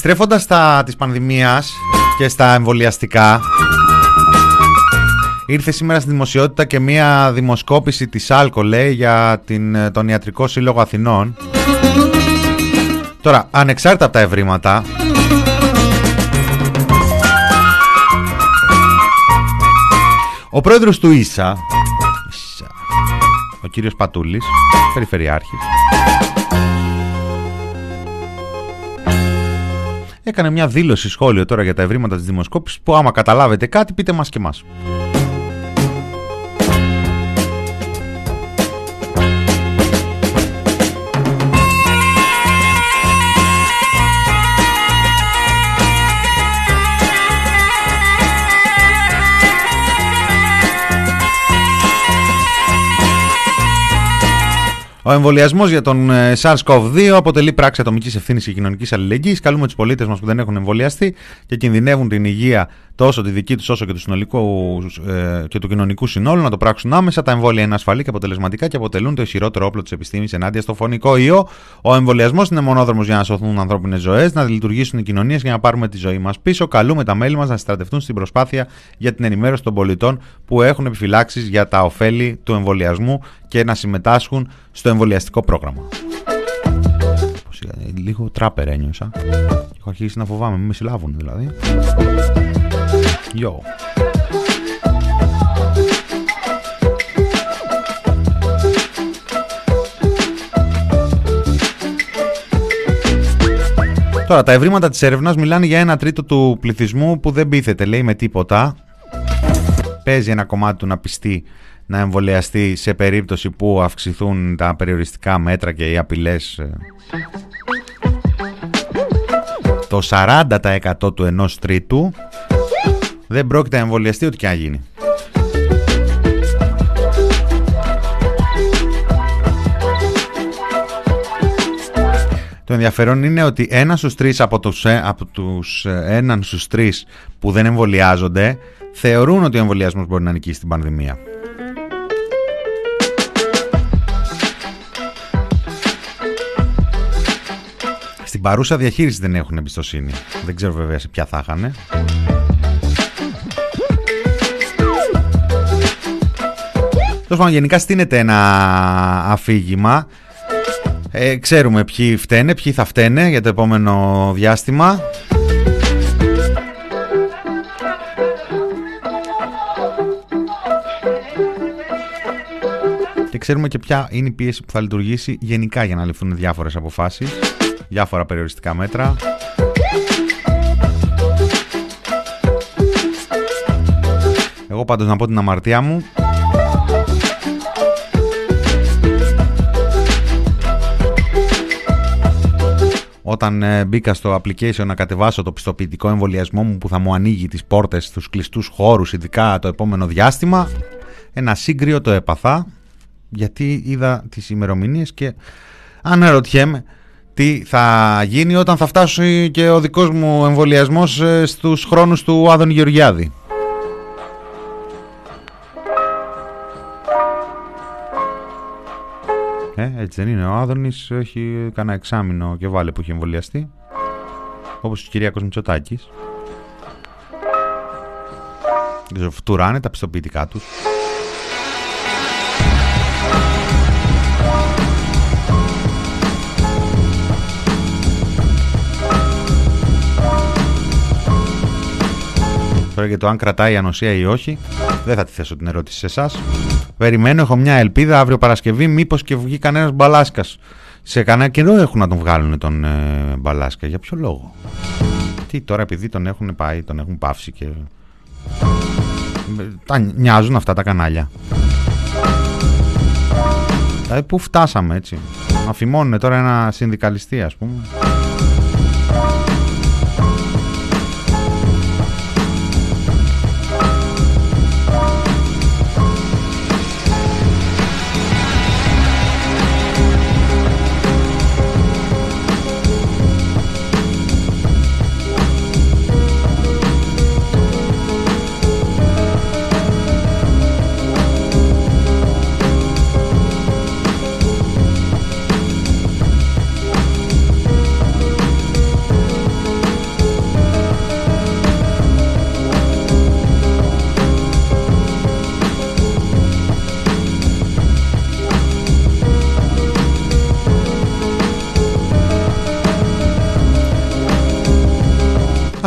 Επιστρέφοντας στα της πανδημίας και στα εμβολιαστικά Ήρθε σήμερα στη δημοσιότητα και μία δημοσκόπηση της ΑΛΚΟ λέει για την, τον Ιατρικό Σύλλογο Αθηνών. Τώρα, ανεξάρτητα από τα ευρήματα Ο πρόεδρος του ΙΣΑ Ο κύριος Πατούλης Περιφερειάρχης έκανε μια δήλωση σχόλιο τώρα για τα ευρήματα της δημοσκόπησης που άμα καταλάβετε κάτι πείτε μας και μας. Ο εμβολιασμός για τον ε, SARS-CoV-2 αποτελεί πράξη ατομικής ευθύνης και κοινωνικής αλληλεγγύης. Καλούμε τους πολίτες μας που δεν έχουν εμβολιαστεί και κινδυνεύουν την υγεία τόσο τη δική τους όσο και τους, συνολικούς, ε, και του κοινωνικού συνόλου να το πράξουν άμεσα. Τα εμβόλια είναι ασφαλή και αποτελεσματικά και αποτελούν το ισχυρότερο όπλο της επιστήμης ενάντια στο φωνικό ιό. Ο εμβολιασμός είναι μονόδρομος για να σωθούν ανθρώπινες ζωές, να λειτουργήσουν οι κοινωνίες και να πάρουμε τη ζωή μας πίσω. Καλούμε τα μέλη μας να στρατευτούν στην προσπάθεια για την ενημέρωση των πολιτών που έχουν επιφυλάξεις για τα ωφέλη του εμβολιασμού και να συμμετάσχουν στο εμβολιαστικό πρόγραμμα. Λίγο τράπερ ένιωσα. Έχω αρχίσει να φοβάμαι, μην με συλλάβουν δηλαδή. Yo. Τώρα, τα ευρήματα της έρευνας μιλάνε για ένα τρίτο του πληθυσμού που δεν πείθεται, λέει, με τίποτα. Παίζει ένα κομμάτι του να πιστεί να εμβολιαστεί σε περίπτωση που αυξηθούν τα περιοριστικά μέτρα και οι απειλές ε, το 40% του ενός τρίτου δεν πρόκειται να εμβολιαστεί ό,τι και να γίνει. Το ενδιαφέρον είναι ότι ένας στους τρεις από τους, ε, από τους ε, έναν στους τρεις που δεν εμβολιάζονται θεωρούν ότι ο εμβολιασμός μπορεί να νικήσει την πανδημία. Στην παρούσα διαχείριση δεν έχουν εμπιστοσύνη. Δεν ξέρω βέβαια σε ποια θα είχαν. Τέλος πάντων, γενικά στείνεται ένα αφήγημα. Ε, ξέρουμε ποιοι φταίνε, ποιοι θα φταίνε για το επόμενο διάστημα. Και ξέρουμε και ποια είναι η πίεση που θα λειτουργήσει γενικά για να ληφθούν διάφορες αποφάσεις, διάφορα περιοριστικά μέτρα. Εγώ πάντως να πω την αμαρτία μου όταν ε, μπήκα στο application να κατεβάσω το πιστοποιητικό εμβολιασμό μου που θα μου ανοίγει τις πόρτες στους κλειστούς χώρους ειδικά το επόμενο διάστημα ένα σύγκριο το έπαθα γιατί είδα τις ημερομηνίες και αναρωτιέμαι τι θα γίνει όταν θα φτάσει και ο δικός μου εμβολιασμός ε, στους χρόνους του Άδων Γεωργιάδη. Ε, έτσι δεν είναι. Ο Άδωνης έχει κανένα εξάμεινο και βάλε που έχει εμβολιαστεί. Όπως ο Κυριάκος Μητσοτάκης. Φτουράνε τα πιστοποιητικά τους. Τώρα για το αν κρατάει η ανοσία ή όχι, δεν θα τη θέσω την ερώτηση σε εσάς. Περιμένω, έχω μια ελπίδα αύριο Παρασκευή, μήπως και βγει κανένας μπαλάσκας. Σε κανένα καιρό έχουν να τον βγάλουν τον ε, μπαλάσκα. Για ποιο λόγο; Τι τώρα, επειδή τον έχουν πάει, τον έχουν πάυσει και. Τα νοιάζουν αυτά τα κανάλια. Δηλαδή, πού φτάσαμε έτσι. Αφημώνουν τώρα ένα συνδικαλιστή, ας πούμε.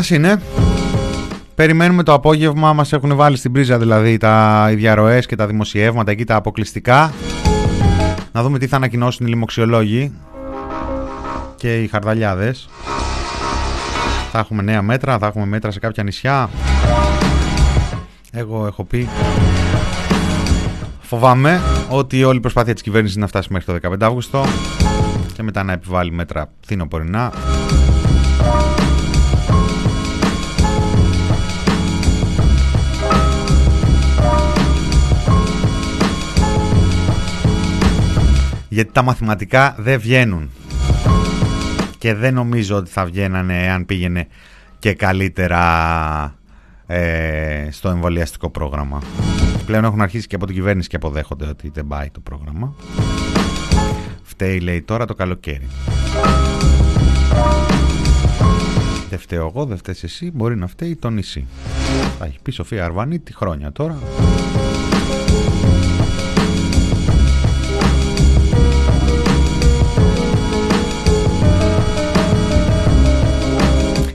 Είναι. Περιμένουμε το απόγευμα, μας έχουν βάλει στην πρίζα δηλαδή τα, οι διαρροές και τα δημοσιεύματα εκεί τα αποκλειστικά. Να δούμε τι θα ανακοινώσουν οι λοιμοξιολόγοι και οι χαρδαλιάδες. Θα έχουμε νέα μέτρα, θα έχουμε μέτρα σε κάποια νησιά. Εγώ έχω πει Φοβάμαι ότι όλη η προσπάθεια της κυβέρνησης είναι να φτάσει μέχρι το 15 Αύγουστο και μετά να επιβάλλει μέτρα φθινοπορεινά. Γιατί τα μαθηματικά δεν βγαίνουν. Και δεν νομίζω ότι θα βγαίνανε αν πήγαινε και καλύτερα ε, στο εμβολιαστικό πρόγραμμα. Πλέον έχουν αρχίσει και από την κυβέρνηση και αποδέχονται ότι δεν πάει το πρόγραμμα. Φταίει λέει τώρα το καλοκαίρι. Δεν φταίω εγώ, δεν φταίεις εσύ, μπορεί να φταίει το νησί. Θα έχει πει Σοφία Αρβανίτη τη χρόνια τώρα.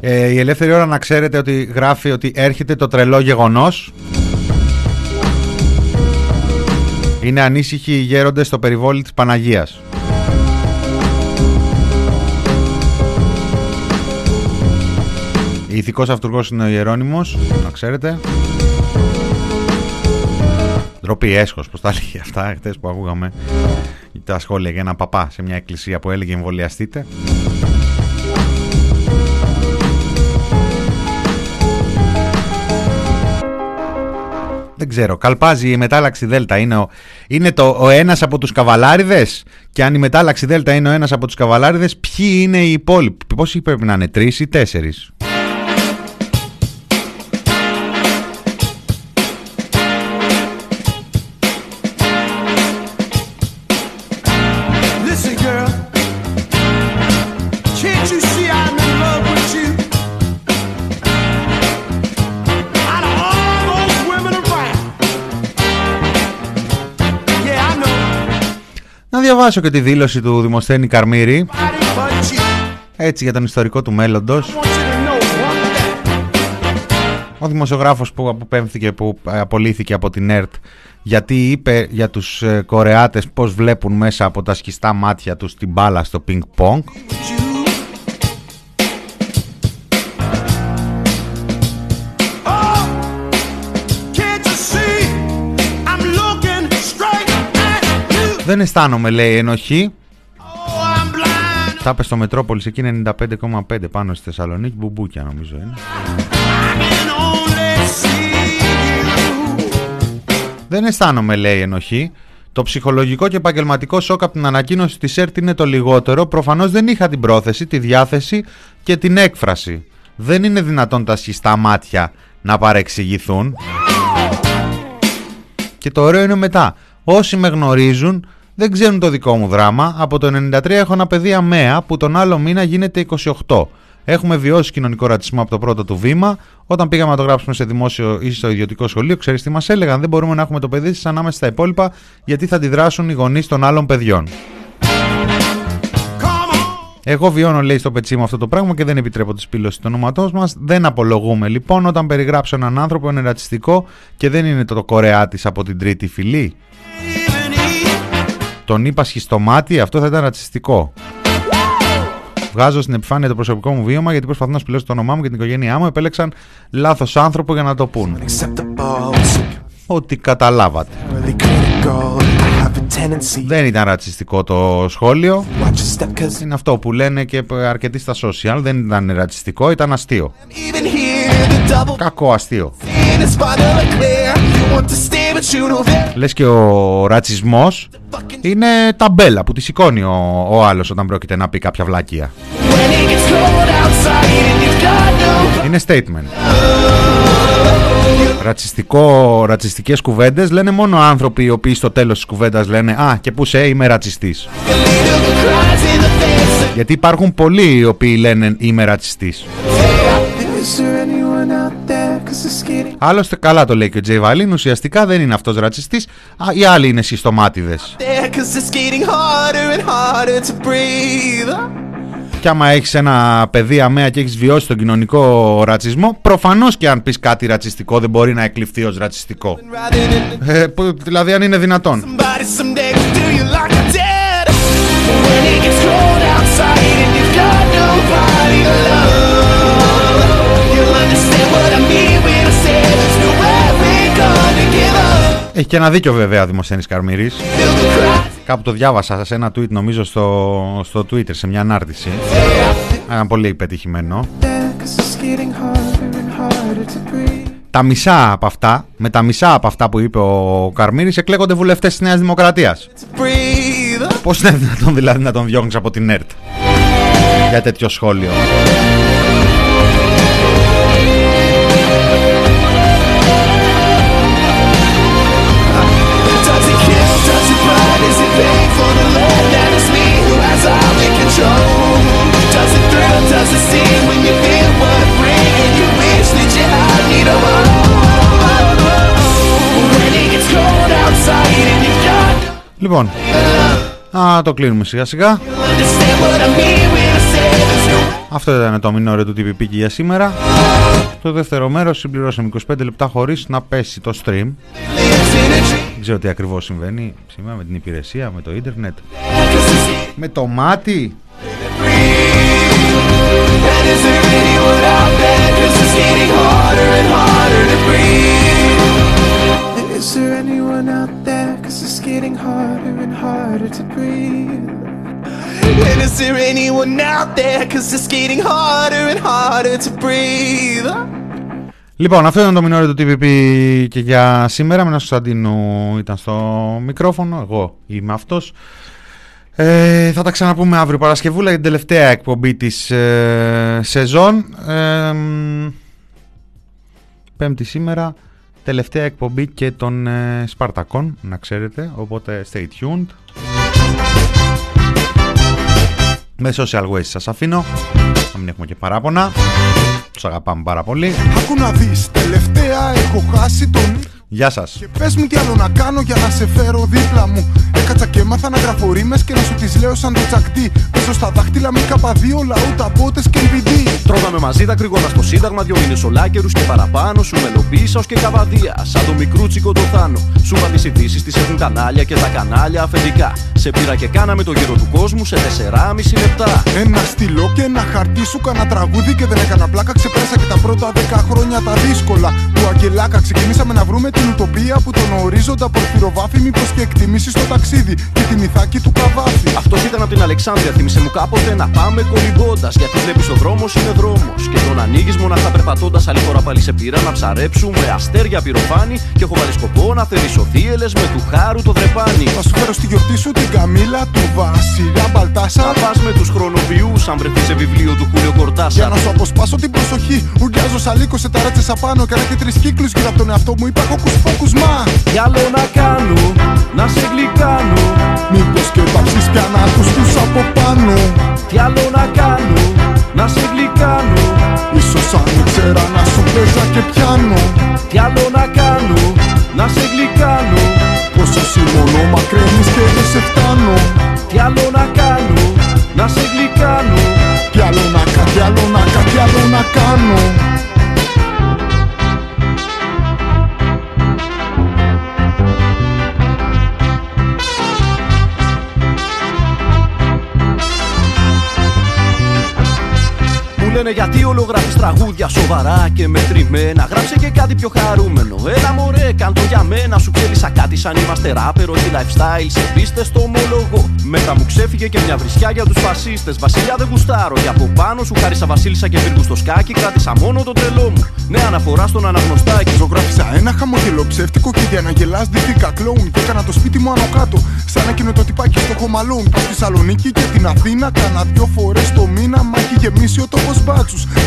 Ε, η ελεύθερη ώρα να ξέρετε ότι γράφει ότι έρχεται το τρελό γεγονός. Είναι ανήσυχοι οι γέροντες στο περιβόλι της Παναγίας. Ηθικός αυτούργος είναι ο Ιερώνυμος, να ξέρετε. Ντροπή έσχος, πώς τα λέγει αυτά χτες που ακούγαμε τα σχόλια για ένα παπά σε μια εκκλησία που έλεγε εμβολιαστείτε. Δεν ξέρω. Καλπάζει η μετάλλαξη Δέλτα. Είναι, ο, είναι το, ο ένας από τους καβαλάριδες και αν η μετάλλαξη Δέλτα είναι ο ένας από τους καβαλάριδες ποιοι είναι οι υπόλοιποι; Πόσοι πρέπει να είναι, τρεις ή τέσσερις; Διαβάσω και τη δήλωση του Δημοσθένη Καρμύρη. Έτσι για τον ιστορικό του μέλλοντος. Ο δημοσιογράφος που αποπέμφθηκε που απολύθηκε από την ΕΡΤ γιατί είπε για τους ε, Κορεάτες πως βλέπουν μέσα από τα σκιστά μάτια τους την μπάλα στο πινκ πονγκ Δεν αισθάνομαι λέει ενοχή Θα είπες στο Μετρόπολης εκεί είναι 95,5 πάνω στη Θεσσαλονίκη Μπουμπούκια νομίζω είναι Δεν αισθάνομαι λέει ενοχή το ψυχολογικό και επαγγελματικό σοκ από την ανακοίνωση της ΕΡΤ είναι το λιγότερο. Προφανώς δεν είχα την πρόθεση, τη διάθεση και την έκφραση. Δεν είναι δυνατόν τα σχιστά μάτια να παρεξηγηθούν. Και το ωραίο είναι μετά. Όσοι με γνωρίζουν δεν ξέρουν το δικό μου δράμα. Από το 93 έχω ένα παιδί αμαία που τον άλλο μήνα γίνεται 28. Έχουμε βιώσει κοινωνικό ρατσισμό από το πρώτο του βήμα. Όταν πήγαμε να το γράψουμε σε δημόσιο ή στο ιδιωτικό σχολείο, ξέρεις τι μας έλεγαν; Δεν μπορούμε να έχουμε το παιδί σα ανάμεσα στα υπόλοιπα γιατί θα αντιδράσουν οι γονείς των άλλων παιδιών. Εγώ βιώνω, λέει, στο πετσί μου αυτό το πράγμα και δεν επιτρέπω τη σπήλωση του ονόματός μας. Δεν απολογούμε λοιπόν όταν περιγράψω έναν άνθρωπο είναι ρατσιστικό και δεν είναι το κορεάτη από την τρίτη φυλή τον είπα σχιστομάτι, αυτό θα ήταν ρατσιστικό. Βγάζω στην επιφάνεια το προσωπικό μου βίωμα γιατί προσπαθώ να σπηλώσω το όνομά μου και την οικογένειά μου. Επέλεξαν λάθος άνθρωπο για να το πούν. Ότι καταλάβατε. Δεν ήταν ρατσιστικό το σχόλιο. Είναι αυτό που λένε και αρκετοί στα social. Δεν ήταν ρατσιστικό, ήταν αστείο. Κακό αστείο. Λες και ο ρατσισμός είναι ταμπέλα που τη σηκώνει ο, ο άλλος όταν πρόκειται να πει κάποια βλάκια. Είναι statement. Ρατσιστικό, ρατσιστικές κουβέντες λένε μόνο άνθρωποι οι οποίοι στο τέλος της κουβέντας λένε «Α, και πού σε είμαι ρατσιστής». Γιατί υπάρχουν πολλοί οι οποίοι λένε «Είμαι ρατσιστής». Άλλωστε καλά το λέει και ο Τζέι Βαλίν Ουσιαστικά δεν είναι αυτός ρατσιστής Οι άλλοι είναι συστομάτιδες και άμα έχεις ένα παιδί αμαία και έχεις βιώσει τον κοινωνικό ρατσισμό, προφανώς και αν πεις κάτι ρατσιστικό δεν μπορεί να εκλειφθεί ως ρατσιστικό. Ε, δηλαδή αν είναι δυνατόν. Έχει και ένα δίκιο βέβαια Δημοσθένης Καρμύρης Κάπου το διάβασα σε ένα tweet νομίζω στο, στο Twitter σε μια ανάρτηση Ένα πολύ πετυχημένο τα μισά από αυτά, με τα μισά από αυτά που είπε ο Καρμύρης εκλέγονται βουλευτές της Νέας Δημοκρατίας. Πώς είναι δυνατόν δηλαδή να τον διώχνεις από την ΕΡΤ για τέτοιο σχόλιο; Λοιπόν, Α, το κλείνουμε σιγά σιγά. Αυτό ήταν το μινόριο του TPP για σήμερα. Το δεύτερο μέρος συμπληρώσαμε 25 λεπτά χωρίς να πέσει το stream. Δεν ξέρω τι ακριβώς συμβαίνει σήμερα με την υπηρεσία, με το ίντερνετ. Με το μάτι. Λοιπόν, αυτό ήταν το μινόρι του TPP και για σήμερα. Μένα ο Σαντίνο ήταν στο μικρόφωνο. Εγώ είμαι αυτός. Ε, θα τα ξαναπούμε αύριο Παρασκευούλα για την τελευταία εκπομπή της ε, σεζόν. Ε, πέμπτη σήμερα τελευταία εκπομπή και των ε, Σπαρτακών, να ξέρετε, οπότε stay tuned. Με social ways σας αφήνω, να μην έχουμε και παράπονα. Τους αγαπάμε πάρα πολύ. Άκου να δεις, τελευταία έχω χάσει τον Γεια σας. Και πες μου τι άλλο να κάνω για να σε φέρω δίπλα μου. Έκατσα και έμαθα να γράφω ρήμες και να σου τις λέω σαν το τσακτή. Πίσω στα δάχτυλα με καπαδίο λαού, τα πότες και επειδή. Τρώγαμε μαζί τα κρυγόνα στο Σύνταγμα, δυο μήνες ολάκερους και παραπάνω. Σου μελοποίησα ως και καβαδία. Σαν το μικρούτσικο το θάνο. Σου είπα τις ειδήσεις τις έχουν κανάλια και τα κανάλια αφεντικά. Σε πήρα και κάναμε το γύρο του κόσμου σε 4,5 λεπτά. Ένα στυλό και ένα χαρτί σου κάνα τραγούδι και δεν έκανα πλάκα. Ξεπέρασα και τα πρώτα 10 χρόνια τα δύσκολα. Του Αγγελάκα ξεκινήσαμε να βρούμε την ουτοπία που τον ορίζοντα πορφυροβάφη μήπως και εκτιμήσεις στο ταξίδι και την ηθάκη του καβάφη. Αυτός ήταν από την Αλεξάνδρεια, θύμισε μου κάποτε να πάμε κολυμπώντας. Γιατί βλέπεις ο δρόμος είναι δρόμος. Και τον ανοίγεις μοναχά περπατώντας. Άλλη φορά πάλι σε πήρα να ψαρέψουμε αστέρια πυροφάνη. Και έχω βάλει σκοπό να θερήσω θύελε με του χάρου το δρεπάνι. Θα σου φέρω στη γιορτή σου την καμίλα του Βασιλιά Μπαλτάσα. Θα πας με τους χρονοβιούς αν βρεθείς σε βιβλίο του Χούλιο Κορτάσα. Για να σου αποσπάσω την προσοχή, ουρλιάζω σαλίκο σε ταράτσε απάνω. Κάνα και τρεις κύκλους γύρω από τον εαυτό μου. Είπα φόκους μα. Τι άλλο να κάνω, να σε γλυκάνω. Μήπως και πάψεις πια να ακουστούς από πάνω. Τι άλλο να κάνω, να σε γλυκάνω. Ίσως αν ήξερα να σου παίζα και πιάνω. Τι άλλο να κάνω, να σε γλυκάνω. Πως εσύ μόνο μακραίνεις και δεν σε φτάνω. Τι άλλο να κάνω, να σε γλυκάνω. Τι άλλο να κάνω, τι άλλο να κάνω, τι άλλο να κάνω τραγούδια σοβαρά και μετρημένα. Γράψε και κάτι πιο χαρούμενο. Έλα μωρέ κάντο για μένα. Σου ξέλισα κάτι σαν είμαστε ράπερ Όχι lifestyle. Σε πίστες το ομολογώ Μετά μου ξέφυγε και μια βρισιά για τους φασίστες. Βασιλιά δεν γουστάρω. Για από πάνω σου χάρισα βασίλισσα και πύργους στο σκάκι. Κράτησα μόνο το τρελό μου. Ναι αναφορά στον αναγνωστάκι. Ζωγράφησα ένα χαμογελό ψεύτικο και για να γελάς δίθηκα κλόουν Και έκανα το σπίτι μου άνω κάτω Σαν εκείνο το τυπάκι στο χωμαλόν. Στη Θεσσαλονίκη και την Αθήνα Κάνα δυο φορές το μήνα. Μα έχει γεμίσει ο τόπος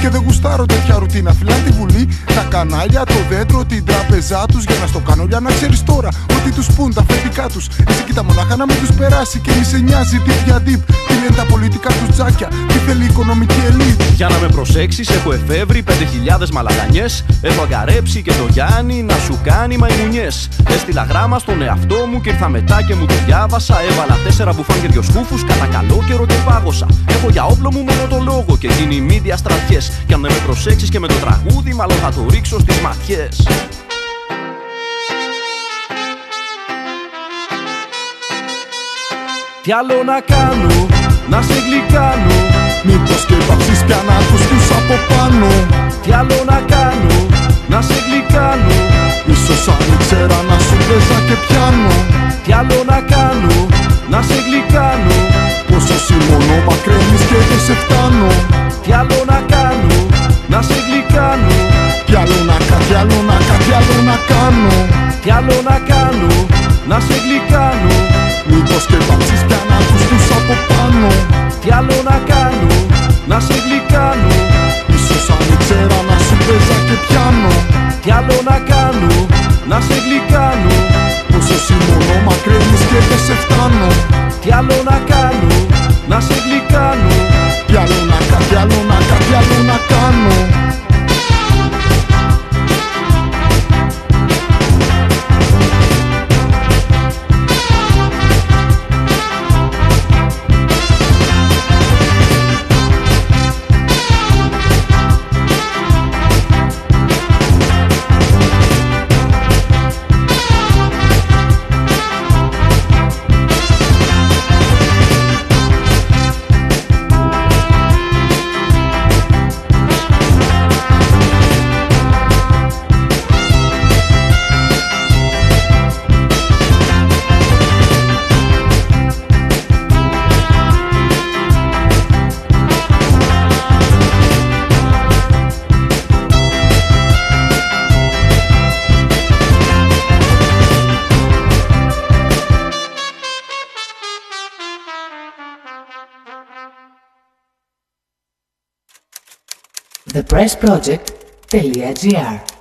και δεν γουστάρω τέτοια ρουτίνα. Φιλάν τη βουλή, τα κανάλια, το δέντρο, την τράπεζά τους. Για να στο κάνω για να ξέρεις τώρα ότι τους πούν τα αφεντικά τους. Εσύ κοίτα μονάχα να μην τους περάσει και μη σε νοιάζει τι για deep. Τι λένε τα πολιτικά τους τζάκια, τι θέλει η οικονομική ελίτ. Για να με προσέξεις, έχω εφεύρει 5.000 μαλαγανιές. Έχω αγκαρέψει και το Γιάννη να σου κάνει μαϊμουνιές. Έστειλα γράμμα στον εαυτό μου και ήρθα μετά και μου το διάβασα. Έβαλα τέσσερα μπουφάν και δυο σκούφους κατά καλό καιρό και πάγωσα. Έχω για όπλο μου μόνο το λόγο και γίνει μίδια στρατιές Κι αν δεν με προσέξεις και με το τραγούδι Μάλλον θα το ρίξω στις ματιές. Τι άλλο να κάνω, να σε γλυκάνω Μήπως και πάψεις πια να ακουστούς από πάνω. Τι άλλο να κάνω, να σε γλυκάνω Ίσως αν ήξερα να σου παίζα και πιάνω. Τι άλλο να κάνω, να σε γλυκάνω Τι άλλο να κάνω, να σε γλυκάνω. Μήπως και πάψεις pressproject.gr